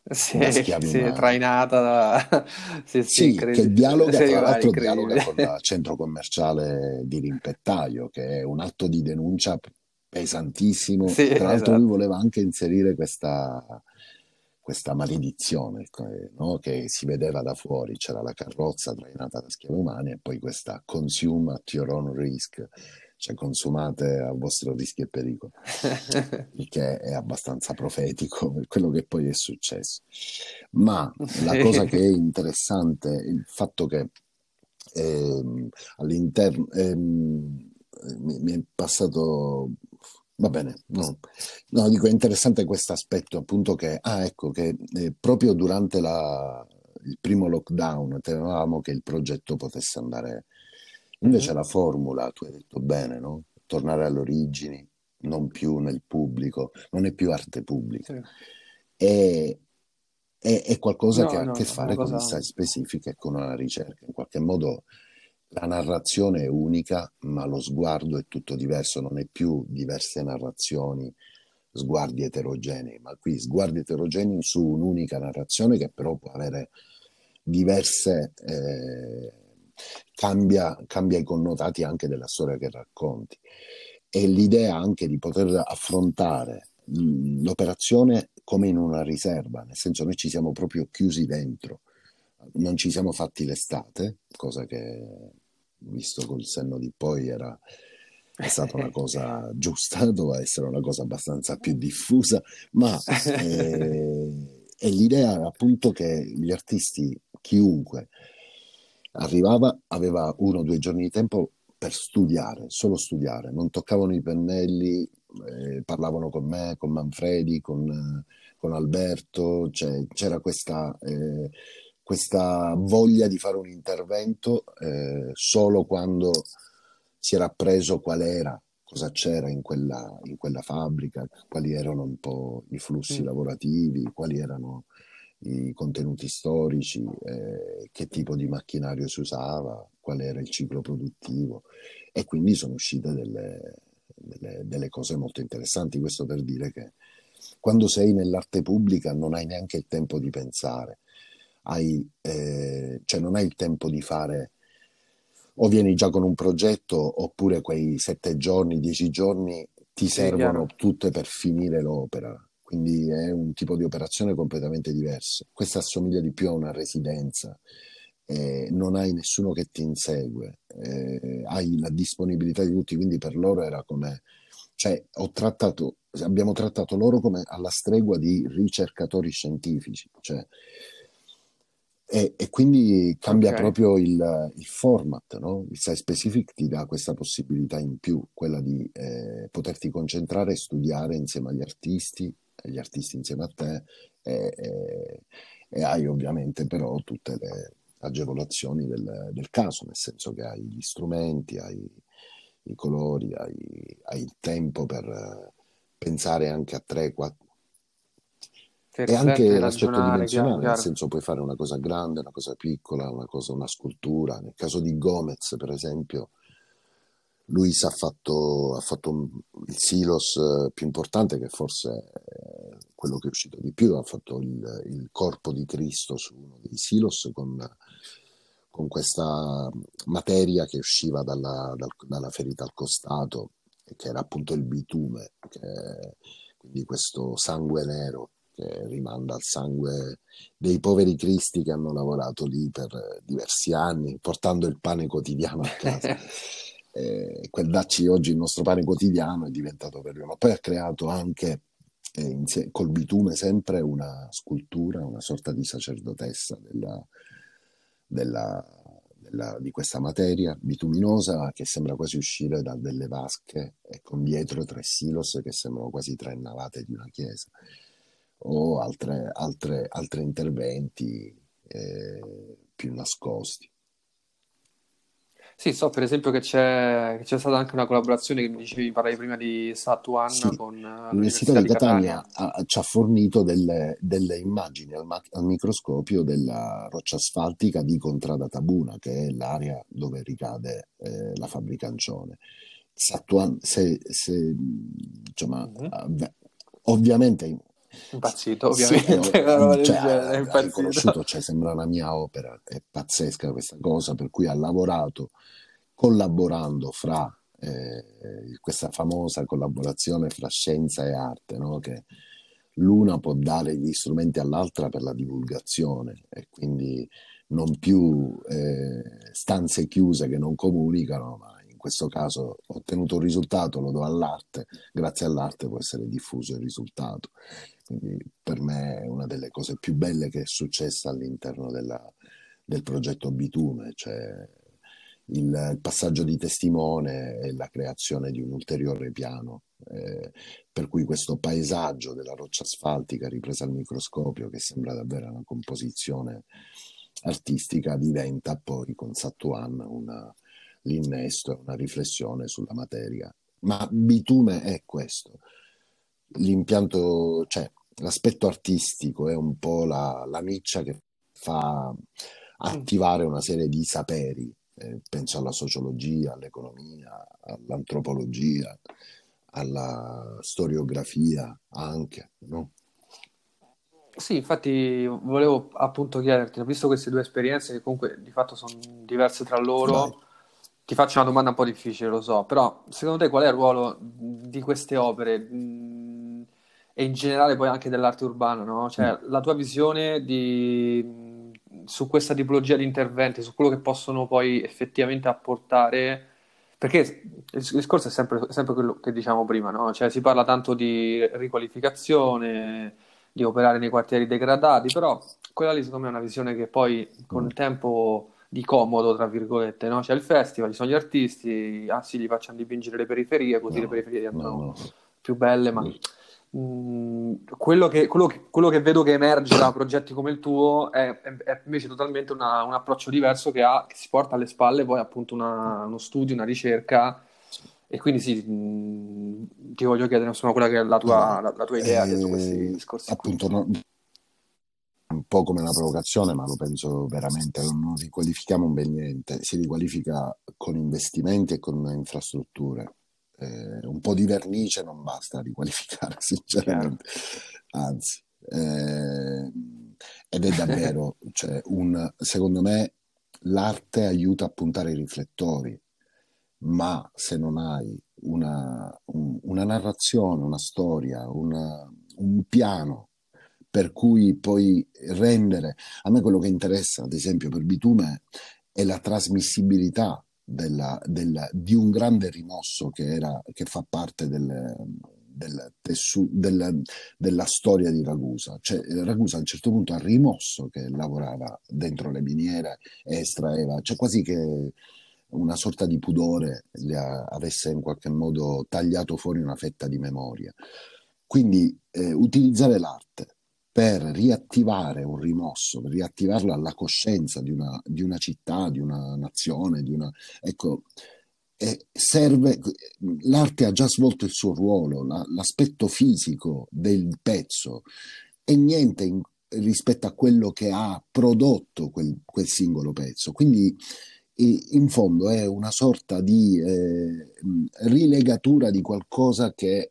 Sì, sì, trainata da... Sì, sì, Sì, che dialoga, tra l'altro, dialoga con il centro commerciale di Rimpettaio, che è un atto di denuncia pesantissimo. Tra l'altro lui esatto. voleva anche inserire questa, questa maledizione eh, no? che si vedeva da fuori, c'era la carrozza trainata da schiavi umani e poi questa consume at your own risk, cioè consumate a vostro rischio e pericolo, il che è abbastanza profetico per quello che poi è successo. Ma la cosa che è interessante è il fatto che ehm, all'interno ehm, mi, mi è passato va bene no, no dico è interessante questo aspetto appunto che ah ecco che eh, proprio durante la, il primo lockdown temevamo che il progetto potesse andare invece Mhm. la formula tu hai detto bene no? tornare alle origini non più nel pubblico non è più arte pubblica Sì. è, è, è qualcosa che No, ha a che fare con cosa... specifica e con una ricerca. In qualche modo la narrazione è unica, ma lo sguardo è tutto diverso, non è più diverse narrazioni, sguardi eterogenei, ma qui sguardi eterogenei su un'unica narrazione che però può avere diverse... Eh, cambia, cambia i connotati anche della storia che racconti. E l'idea anche di poter affrontare l'operazione come in una riserva, nel senso noi ci siamo proprio chiusi dentro, non ci siamo fatti l'estate, cosa che visto col senno di poi era è stata una cosa giusta, doveva essere una cosa abbastanza più diffusa, ma eh, è l'idea appunto che gli artisti, chiunque arrivava, aveva uno o due giorni di tempo per studiare, solo studiare, non toccavano i pennelli, eh, parlavano con me, con Manfredi, con, con Alberto, cioè, c'era questa, eh, questa, voglia di fare un intervento eh, solo quando si era appreso qual era, cosa c'era in quella, in quella fabbrica, quali erano un po' i flussi mm. lavorativi, quali erano i contenuti storici, eh, che tipo di macchinario si usava, qual era il ciclo produttivo e quindi sono uscite delle, delle, delle cose molto interessanti. Questo per dire che quando sei nell'arte pubblica non hai neanche il tempo di pensare, hai, eh, cioè non hai il tempo di fare o vieni già con un progetto oppure quei sette giorni, dieci giorni ti sì, servono tutte per finire l'opera. Quindi è un tipo di operazione completamente diverso. Questa assomiglia di più a una residenza. Eh, non hai nessuno che ti insegue, eh, hai la disponibilità di tutti, quindi per loro era come, cioè ho trattato, abbiamo trattato loro come alla stregua di ricercatori scientifici, cioè e, e quindi cambia okay. proprio il, il format, no? Il site specific ti dà questa possibilità in più, quella di eh, poterti concentrare e studiare insieme agli artisti, gli artisti insieme a te, e, e, e hai ovviamente però tutte le agevolazioni del, del, caso, nel senso che hai gli strumenti, hai i colori, hai, hai il tempo per pensare anche a 3, 4, e anche l'aspetto dimensionale, chiaro. nel senso puoi fare una cosa grande, una cosa piccola, una, cosa, una scultura. Nel caso di Gomez, per esempio, Luis ha fatto, ha fatto il silos eh, più importante, che forse è quello che è uscito di più, ha fatto il, il corpo di Cristo su uno dei silos con, con questa materia che usciva dalla, dal, dalla ferita al costato, che era appunto il bitume, che, quindi questo sangue nero che rimanda al sangue dei poveri cristi che hanno lavorato lì per diversi anni, portando il pane quotidiano a casa. eh, quel dacci oggi il nostro pane quotidiano è diventato per lui, ma poi ha creato anche eh, insieme, col bitume sempre una scultura, una sorta di sacerdotessa della, della, della, di questa materia bituminosa che sembra quasi uscire da delle vasche e con dietro tre silos che sembrano quasi tre navate di una chiesa o altri interventi eh, più nascosti. Sì, so per esempio che c'è, che c'è, stata anche una collaborazione che mi dicevi, parlavi prima di Satuan sì, con l'Università, l'Università di Catania, Catania. ci ha fornito delle, delle immagini al, al, microscopio della roccia asfaltica di Contrada Tabuna, che è l'area dove ricade eh, la fabbrica Ancione. Satuan, se, se, insomma, mm-hmm. ovviamente Impazzito, ovviamente. Sì, no, cioè, è impazzito. cioè, sembra una mia opera, è pazzesca questa cosa, per cui ha lavorato collaborando fra eh, questa famosa collaborazione fra scienza e arte, no? che l'una può dare gli strumenti all'altra per la divulgazione e quindi non più eh, stanze chiuse che non comunicano, ma in questo caso ho ottenuto un risultato, lo do all'arte, grazie all'arte può essere diffuso il risultato. Quindi per me è una delle cose più belle che è successa all'interno della, del progetto Bitume, cioè il, il, passaggio di testimone e la creazione di un ulteriore piano. Eh, per cui questo paesaggio della roccia asfaltica ripresa al microscopio, che sembra davvero una composizione artistica, diventa poi con Satuan una, l'innesto, una riflessione sulla materia. Ma bitume è questo, l'impianto, cioè l'aspetto artistico è un po' la, la miccia che fa attivare una serie di saperi, eh, penso alla sociologia, all'economia, all'antropologia, alla storiografia anche, no? Sì, infatti volevo appunto chiederti, ho visto queste due esperienze che comunque di fatto sono diverse tra loro, Vai. ti faccio una domanda un po' difficile, lo so, però secondo te qual è il ruolo di queste opere? E in generale poi anche dell'arte urbana, no? Cioè, mm. la tua visione di, su questa tipologia di interventi, su quello che possono poi effettivamente apportare, perché il discorso è sempre, sempre quello che diciamo prima, no? Cioè, si parla tanto di riqualificazione, di operare nei quartieri degradati, però quella lì secondo me è una visione che poi con il tempo di comodo, tra virgolette, no? C'è il festival, ci sono gli artisti, ah sì, li facciano dipingere le periferie, così no, le periferie diventano no, più belle, ma mm, quello, che, quello, che, quello, che, vedo che emerge da progetti come il tuo è, è, è invece totalmente una, un approccio diverso che, ha, che si porta alle spalle poi appunto una, uno studio, una ricerca e quindi sì, mm, ti voglio chiedere insomma quella che è la tua, la, la tua idea eh, su questi discorsi. Appunto, no, un po' come una provocazione, ma lo penso veramente, non riqualifichiamo un bel niente, si riqualifica con investimenti e con infrastrutture. Eh, un po' di vernice non basta a riqualificare, sinceramente, anzi. Eh, ed è davvero, cioè, un, secondo me, l'arte aiuta a puntare i riflettori, ma se non hai una, un, una narrazione, una storia, una, un piano per cui poi rendere, a me quello che interessa, ad esempio per Bitume, è la trasmissibilità della, della, di un grande rimosso che, era, che fa parte del, del tessu, del, della storia di Ragusa. Cioè, Ragusa a un certo punto ha rimosso che lavorava dentro le miniere e estraeva, cioè quasi che una sorta di pudore le ha, avesse in qualche modo tagliato fuori una fetta di memoria. Quindi eh, utilizzare l'arte per riattivare un rimosso, per riattivarlo alla coscienza di una, di una città, di una nazione, di una... Ecco, eh, serve, l'arte ha già svolto il suo ruolo, la, l'aspetto fisico del pezzo è niente in, rispetto a quello che ha prodotto quel, quel singolo pezzo. Quindi in fondo è una sorta di eh, rilegatura di qualcosa che,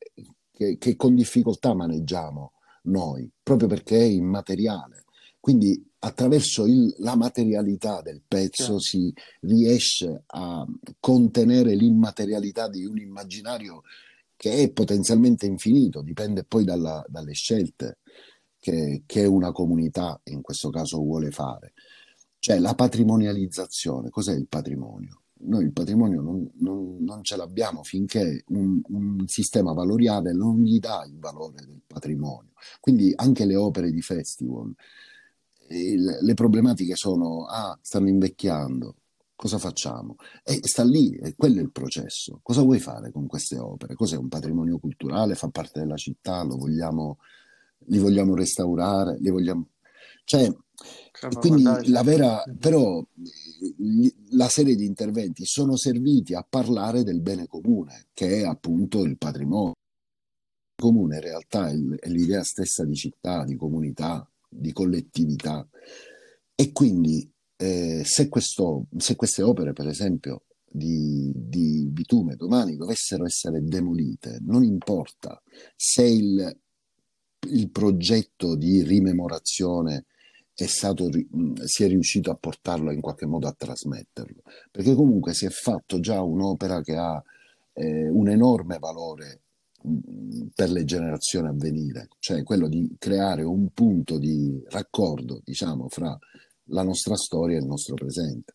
che, che con difficoltà maneggiamo noi, proprio perché è immateriale. Quindi attraverso il, la materialità del pezzo certo. si riesce a contenere l'immaterialità di un immaginario che è potenzialmente infinito, dipende poi dalla, dalle scelte che, che una comunità in questo caso vuole fare. Cioè la patrimonializzazione, cos'è il patrimonio? Noi il patrimonio non, non, non ce l'abbiamo finché un, un, sistema valoriale non gli dà il valore del patrimonio. Quindi anche le opere di festival, il, le problematiche sono, ah, stanno invecchiando, cosa facciamo? E sta lì, e quello è il processo. Cosa vuoi fare con queste opere? Cos'è un patrimonio culturale? Fa parte della città? Lo vogliamo, li vogliamo restaurare? Li vogliamo... Cioè, quindi la vera, però la serie di interventi sono serviti a parlare del bene comune, che è appunto il patrimonio. Il comune in realtà è l'idea stessa di città, di comunità, di collettività. E quindi eh, se, questo, se, queste opere, per esempio, di, di, bitume domani dovessero essere demolite, non importa se il, il progetto di rimemorazione è stato, si è riuscito a portarlo in qualche modo a trasmetterlo, perché comunque si è fatto già un'opera che ha eh, un enorme valore per le generazioni a venire, cioè quello di creare un punto di raccordo, diciamo, fra la nostra storia e il nostro presente.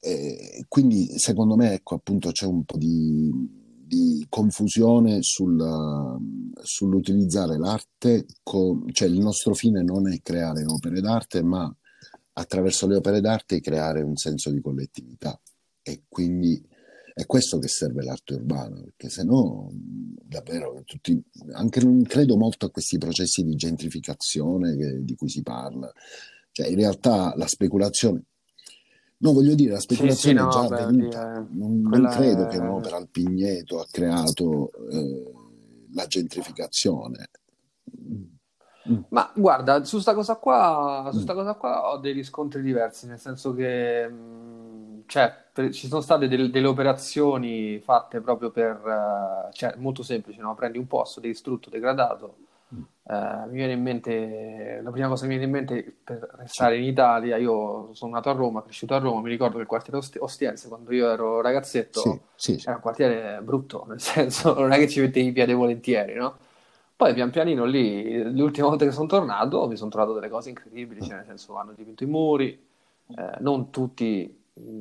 E quindi secondo me, ecco, appunto c'è un po' di, di confusione sul, sull'utilizzare l'arte, con, cioè il nostro fine non è creare opere d'arte, ma attraverso le opere d'arte creare un senso di collettività. E quindi è questo che serve l'arte urbana, perché se no davvero tutti, anche non credo molto a questi processi di gentrificazione che, di cui si parla. Cioè, in realtà la speculazione, No, voglio dire, la speculazione sì, sì, no, è già beh, avvenuta. Eh, non, non, credo è... che un'opera al Pigneto ha creato eh, la gentrificazione. Mm. Ma guarda, su sta cosa qua, su sta cosa qua ho dei riscontri diversi, nel senso che mm, cioè, per, ci sono state del, delle operazioni fatte proprio per, uh, cioè, molto semplici, no? Prendi un posto distrutto, degradato, Uh, mi viene in mente, la prima cosa che mi viene in mente per restare in Italia, io sono nato a Roma, cresciuto a Roma, mi ricordo che il quartiere Ostiense quando io ero ragazzetto sì, sì, era un quartiere brutto, nel senso non è che ci mettevi in piede volentieri, no? Poi pian pianino lì, l'ultima volta che sono tornato, mi sono trovato delle cose incredibili, cioè nel senso hanno dipinto i muri, eh, non tutti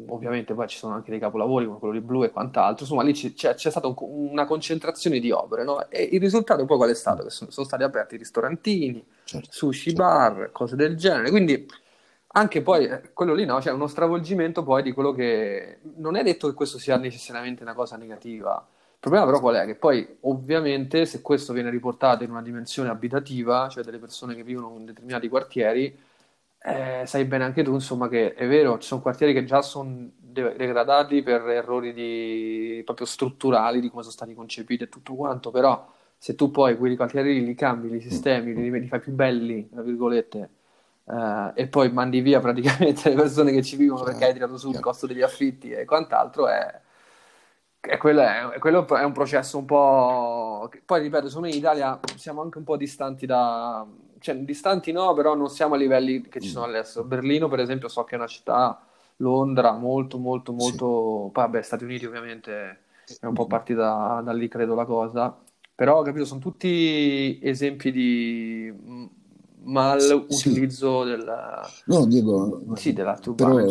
ovviamente poi ci sono anche dei capolavori come quello di Blu e quant'altro, insomma lì c'è, c'è stata un, una concentrazione di opere, no? E il risultato poi qual è stato? Che sono, sono stati aperti ristorantini, certo, sushi certo. bar, cose del genere, quindi anche poi eh, quello lì no, c'è cioè uno stravolgimento poi di quello che non è detto che questo sia necessariamente una cosa negativa. Il problema però qual è? Che poi ovviamente se questo viene riportato in una dimensione abitativa, cioè delle persone che vivono in determinati quartieri, eh, sai bene anche tu, insomma, che è vero, ci sono quartieri che già sono degradati per errori di, proprio strutturali di come sono stati concepiti e tutto quanto, però se tu poi quei quartieri li cambi, li sistemi, li, li fai più belli, tra virgolette, eh, e poi mandi via praticamente le persone che ci vivono perché hai tirato su il costo degli affitti e quant'altro, è, è, quello, è, quello è un processo un po'... Poi ripeto, secondo me in Italia siamo anche un po' distanti da cioè, distanti no, però non siamo a livelli che ci sono mm. all'estero. Berlino, per esempio, so che è una città, Londra, molto, molto, molto... Sì. Poi, vabbè, Stati Uniti ovviamente è un po' mm. partita da lì, credo, la cosa. Però, capito, sono tutti esempi di mal utilizzo sì. del... No, Diego, sì, della però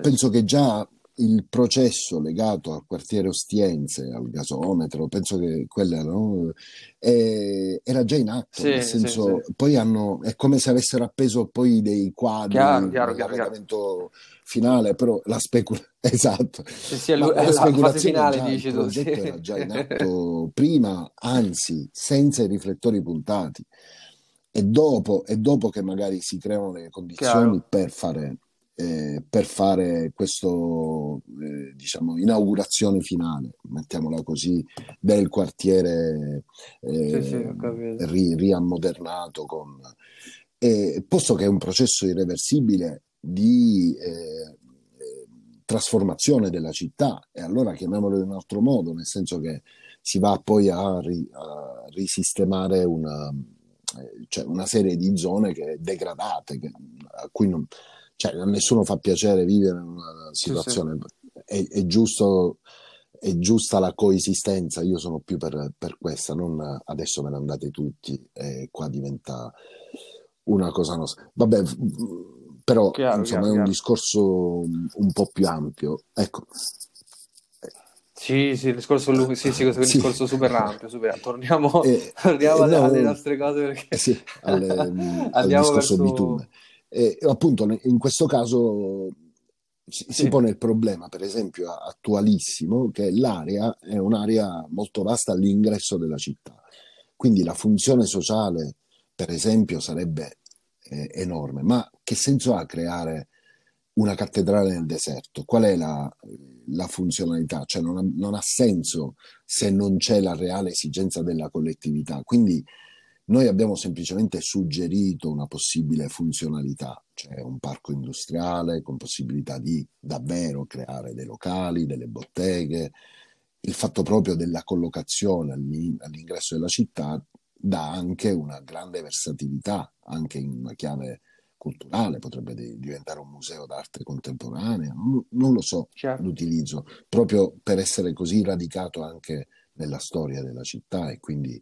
penso che già il processo legato al quartiere Ostiense, al gasometro, penso che quella no? eh, era già in atto, sì, nel senso, sì, sì. poi hanno, è come se avessero appeso poi dei quadri chiaro, chiaro, chiaro, finale, però la speculazione, esatto, sì, la, la, speculazione finale, già, dici il progetto era già in atto prima, anzi, senza i riflettori puntati. E dopo, e dopo che magari si creano le condizioni per fare eh, per fare questo, eh, diciamo, inaugurazione finale, mettiamola così, del quartiere eh, sì, sì, ri- riammodernato. Con, posto che è un processo irreversibile di eh, trasformazione della città, e allora chiamiamolo in un altro modo, nel senso che si va poi a, ri- a risistemare una, eh, cioè una serie di zone che degradate, che, a cui non, cioè, a nessuno fa piacere vivere in una situazione, sì, sì. È, è, giusto, è giusta la coesistenza, io sono più per, per questa, non adesso ve ne andate tutti e qua diventa una cosa nostra. Vabbè, però chiaro, insomma chiaro, è un chiaro. discorso un po' più ampio. Ecco. Sì, sì, il discorso, sì, sì, questo è un sì. discorso super ampio. Super. Torniamo, eh, torniamo alle, no, alle, nostre cose perché eh sì, alle, al discorso verso... bitume. E, appunto in questo caso si, sì. pone il problema, per esempio, attualissimo, che l'area è un'area molto vasta all'ingresso della città. Quindi la funzione sociale, per esempio, sarebbe eh, enorme. Ma che senso ha creare una cattedrale nel deserto? Qual è la, la funzionalità? Cioè non ha, non ha, senso se non c'è la reale esigenza della collettività. Quindi noi abbiamo semplicemente suggerito una possibile funzionalità, cioè un parco industriale con possibilità di davvero creare dei locali, delle botteghe. Il fatto proprio della collocazione all'ingresso della città dà anche una grande versatilità, anche in una chiave culturale, potrebbe diventare un museo d'arte contemporanea, non, non lo so certo. l'utilizzo, proprio per essere così radicato anche nella storia della città e quindi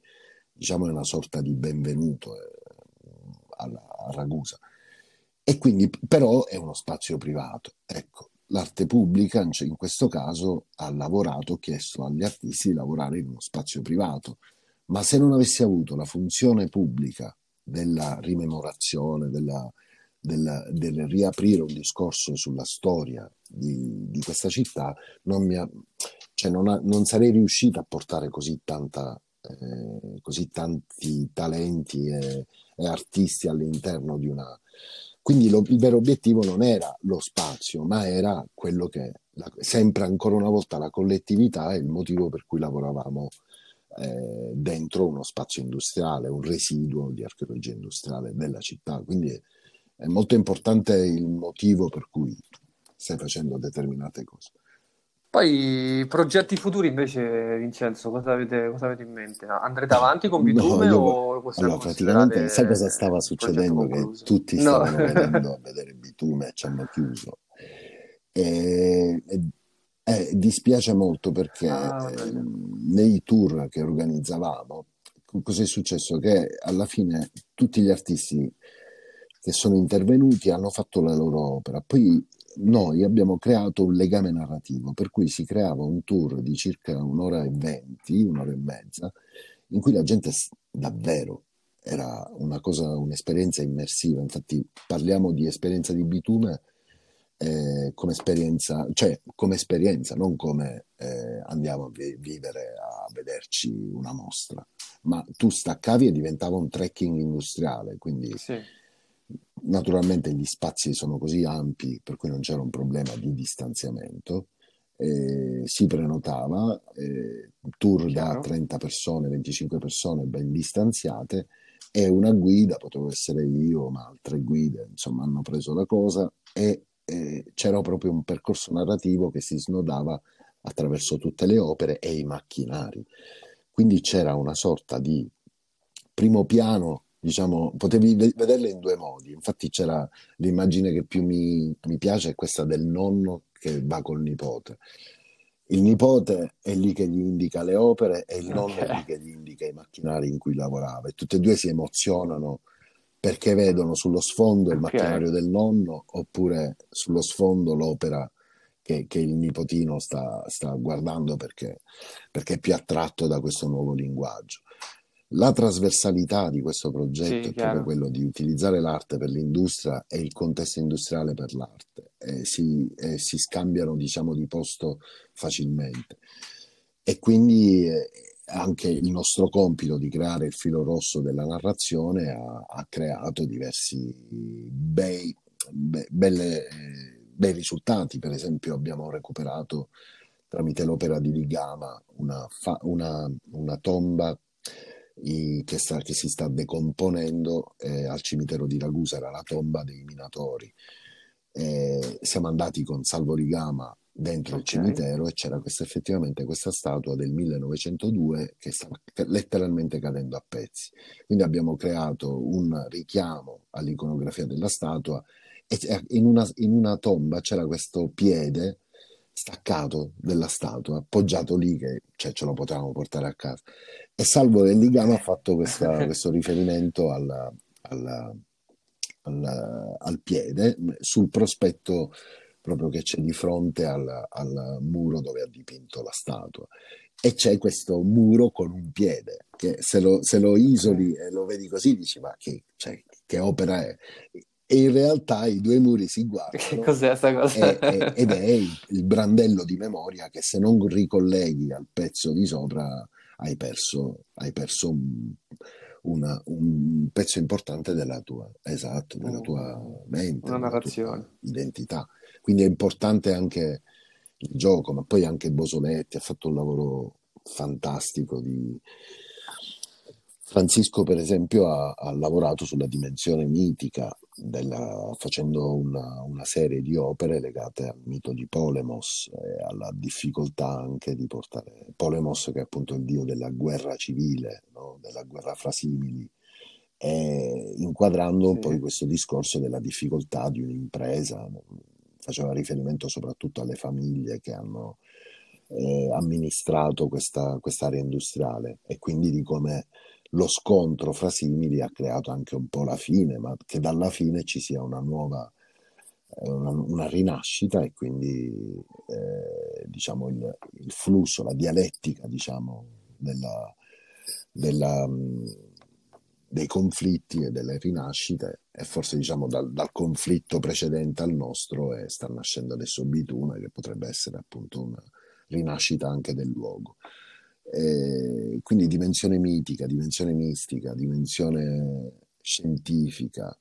diciamo è una sorta di benvenuto eh, alla, a Ragusa. E quindi però è uno spazio privato. Ecco, l'arte pubblica in questo caso ha lavorato, ha chiesto agli artisti di lavorare in uno spazio privato, ma se non avessi avuto la funzione pubblica della rimemorazione, della, della, del riaprire un discorso sulla storia di, di questa città, non, ha, cioè non, ha, non sarei riuscito a portare così tanta eh, così tanti talenti e, e, artisti all'interno di una... Quindi lo, il vero obiettivo non era lo spazio, ma era quello che, la, sempre ancora una volta, la collettività e il motivo per cui lavoravamo eh, dentro uno spazio industriale, un residuo di archeologia industriale della città. Quindi è, è molto importante il motivo per cui stai facendo determinate cose. Poi progetti futuri invece, Vincenzo, cosa avete, cosa avete in mente? Andrete avanti con Bitume no, o possiamo allora, praticamente sai cosa stava succedendo? Che tutti stavano no. venendo a vedere Bitume e ci hanno chiuso. E, e, e dispiace molto perché ah, eh, nei tour che organizzavamo, cos'è successo? Che alla fine tutti gli artisti che sono intervenuti hanno fatto la loro opera, poi noi abbiamo creato un legame narrativo, per cui si creava un tour di circa un'ora e venti, un'ora e mezza, in cui la gente davvero era una cosa, un'esperienza immersiva. Infatti parliamo di esperienza di bitume eh, come esperienza, cioè come esperienza, non come eh, andiamo a vi- vivere a vederci una mostra, ma tu staccavi e diventava un trekking industriale, quindi sì. Naturalmente gli spazi sono così ampi per cui non c'era un problema di distanziamento. Eh, si prenotava eh, tour Chiaro. da 30 persone, 25 persone ben distanziate e una guida, potevo essere io, ma altre guide, insomma, hanno preso la cosa e eh, c'era proprio un percorso narrativo che si snodava attraverso tutte le opere e i macchinari. Quindi c'era una sorta di primo piano, diciamo, potevi vederle in due modi. Infatti c'era l'immagine che più mi, mi piace, è questa del nonno che va col nipote. Il nipote è lì che gli indica le opere e il nonno okay. è lì che gli indica i macchinari in cui lavorava e tutti e due si emozionano perché vedono sullo sfondo il macchinario del nonno oppure sullo sfondo l'opera che, che il nipotino sta, sta guardando perché, perché, è più attratto da questo nuovo linguaggio. La trasversalità di questo progetto sì, è proprio quello di utilizzare l'arte per l'industria e il contesto industriale per l'arte. E si, e si scambiano, diciamo, di posto facilmente. E quindi eh, anche il nostro compito di creare il filo rosso della narrazione ha, ha creato diversi bei, be, belle, bei risultati. Per esempio abbiamo recuperato tramite l'opera di Ligama una, fa, una, una tomba i, che, sta, che, si sta decomponendo eh, al cimitero di Ragusa, era la tomba dei minatori. Eh, siamo andati con Salvo Ligama dentro okay. il cimitero e c'era questa, effettivamente questa statua del 1902 che stava letteralmente cadendo a pezzi. Quindi abbiamo creato un richiamo all'iconografia della statua e in una, in una tomba c'era questo piede staccato della statua, appoggiato lì che cioè, ce lo potevamo portare a casa. E Salvo del Ligano ha fatto questa, questo riferimento alla, alla, alla, al piede sul prospetto proprio che c'è di fronte al, al muro dove ha dipinto la statua. E c'è questo muro con un piede, che se lo, se lo isoli e lo vedi così dici ma che, cioè, che opera è? e in realtà i due muri si guardano. Che cos'è questa cosa? È, ed è il, il, brandello di memoria che se non ricolleghi al pezzo di sopra hai perso, hai perso un, una, un, pezzo importante della tua, esatto, della tua mente, una narrazione. identità. Quindi è importante anche il gioco, ma poi anche Bosoletti ha fatto un lavoro fantastico di... Francisco, per esempio, ha, ha lavorato sulla dimensione mitica, della, facendo una, una, serie di opere legate al mito di Polemos e alla difficoltà anche di portare Polemos, che è appunto il dio della guerra civile, no? della guerra fra simili, e inquadrando sì. poi questo discorso della difficoltà di un'impresa, faceva riferimento soprattutto alle famiglie che hanno eh, amministrato questa area industriale e quindi di come lo scontro fra simili ha creato anche un po' la fine, ma che dalla fine ci sia una nuova, eh, una, una rinascita e quindi eh, diciamo il, il, flusso, la dialettica diciamo, della, della dei conflitti e delle rinascite e forse diciamo dal, dal, conflitto precedente al nostro e sta nascendo adesso Bituna che potrebbe essere appunto una rinascita anche del luogo. E quindi dimensione mitica, dimensione mistica, dimensione scientifica.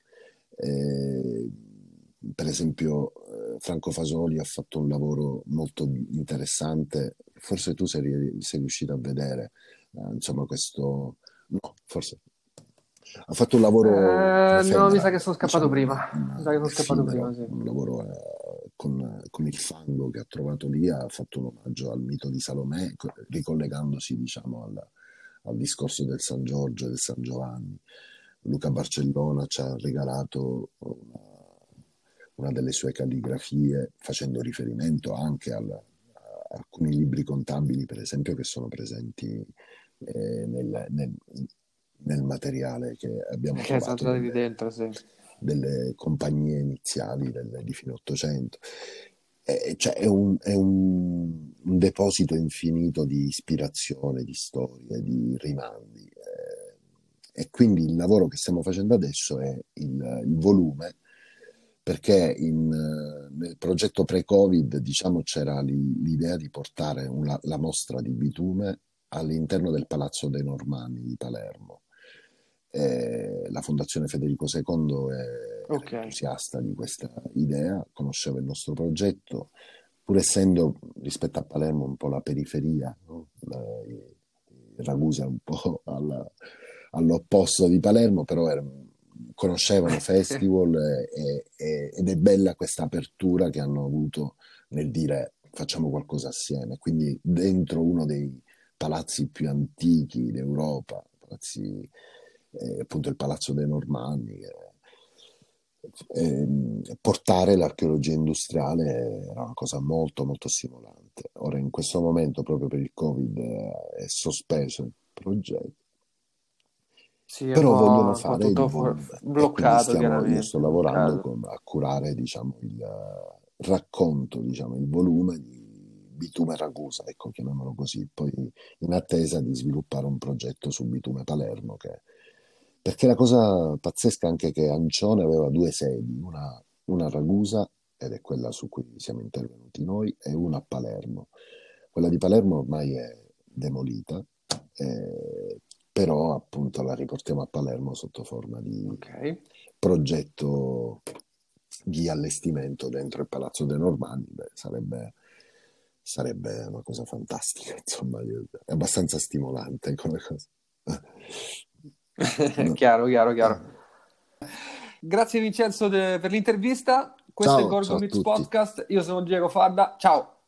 E, per esempio eh, Franco Fasoli ha fatto un lavoro molto interessante, forse tu sei, sei riuscito a vedere, eh, insomma questo, no, forse ha fatto un lavoro. Eh, no, mi sa che sono scappato diciamo, prima. Mi sa che sono scappato prima. Sì. Un lavoro eh, con, con, il fango che ha trovato lì, ha fatto un omaggio al mito di Salomè, ricollegandosi diciamo al, al discorso del San Giorgio e del San Giovanni. Luca Barcellona ci ha regalato una, una delle sue calligrafie facendo riferimento anche al, a alcuni libri contabili, per esempio, che sono presenti eh, nel, nel, nel materiale che abbiamo che trovato sono delle, dentro, sì. Delle compagnie iniziali del, di fine Ottocento. Cioè è, un, è un, un, deposito infinito di ispirazione, di storie, di rimandi. Eh, e quindi il lavoro che stiamo facendo adesso è il, il volume perché in, nel progetto pre-Covid diciamo, c'era l'idea di portare una, la mostra di bitume all'interno del Palazzo dei Normanni di Palermo. Eh, la Fondazione Federico II è okay. entusiasta di questa idea, conosceva il nostro progetto, pur essendo rispetto a Palermo un po' la periferia, no? la, Ragusa un po' alla, all'opposto di Palermo, però era, conoscevano festival e, e, ed è bella questa apertura che hanno avuto nel dire facciamo qualcosa assieme. Quindi dentro uno dei palazzi più antichi d'Europa, palazzi, eh, appunto il Palazzo dei Normanni, eh, portare l'archeologia industriale era una cosa molto molto stimolante. Ora in questo momento proprio per il Covid è sospeso il progetto. Sì, però vogliono fare il bloccato, stiamo, io sto lavorando con, a curare diciamo, il racconto, diciamo, il volume di Bitume Ragusa, ecco, chiamiamolo così, poi in attesa di sviluppare un progetto su Bitume Palermo, che... perché la cosa pazzesca è anche che Ancione aveva due sedi, una, una a Ragusa, ed è quella su cui siamo intervenuti noi, e una a Palermo. Quella di Palermo ormai è demolita, eh, però appunto la riportiamo a Palermo sotto forma di okay. progetto di allestimento dentro il Palazzo dei Normanni, Beh, sarebbe, sarebbe, una cosa fantastica, insomma, è abbastanza stimolante come cosa. chiaro, chiaro, chiaro. Grazie Vincenzo de- per l'intervista, questo ciao, è Gorgo Mix Podcast, io sono Diego Fadda, ciao!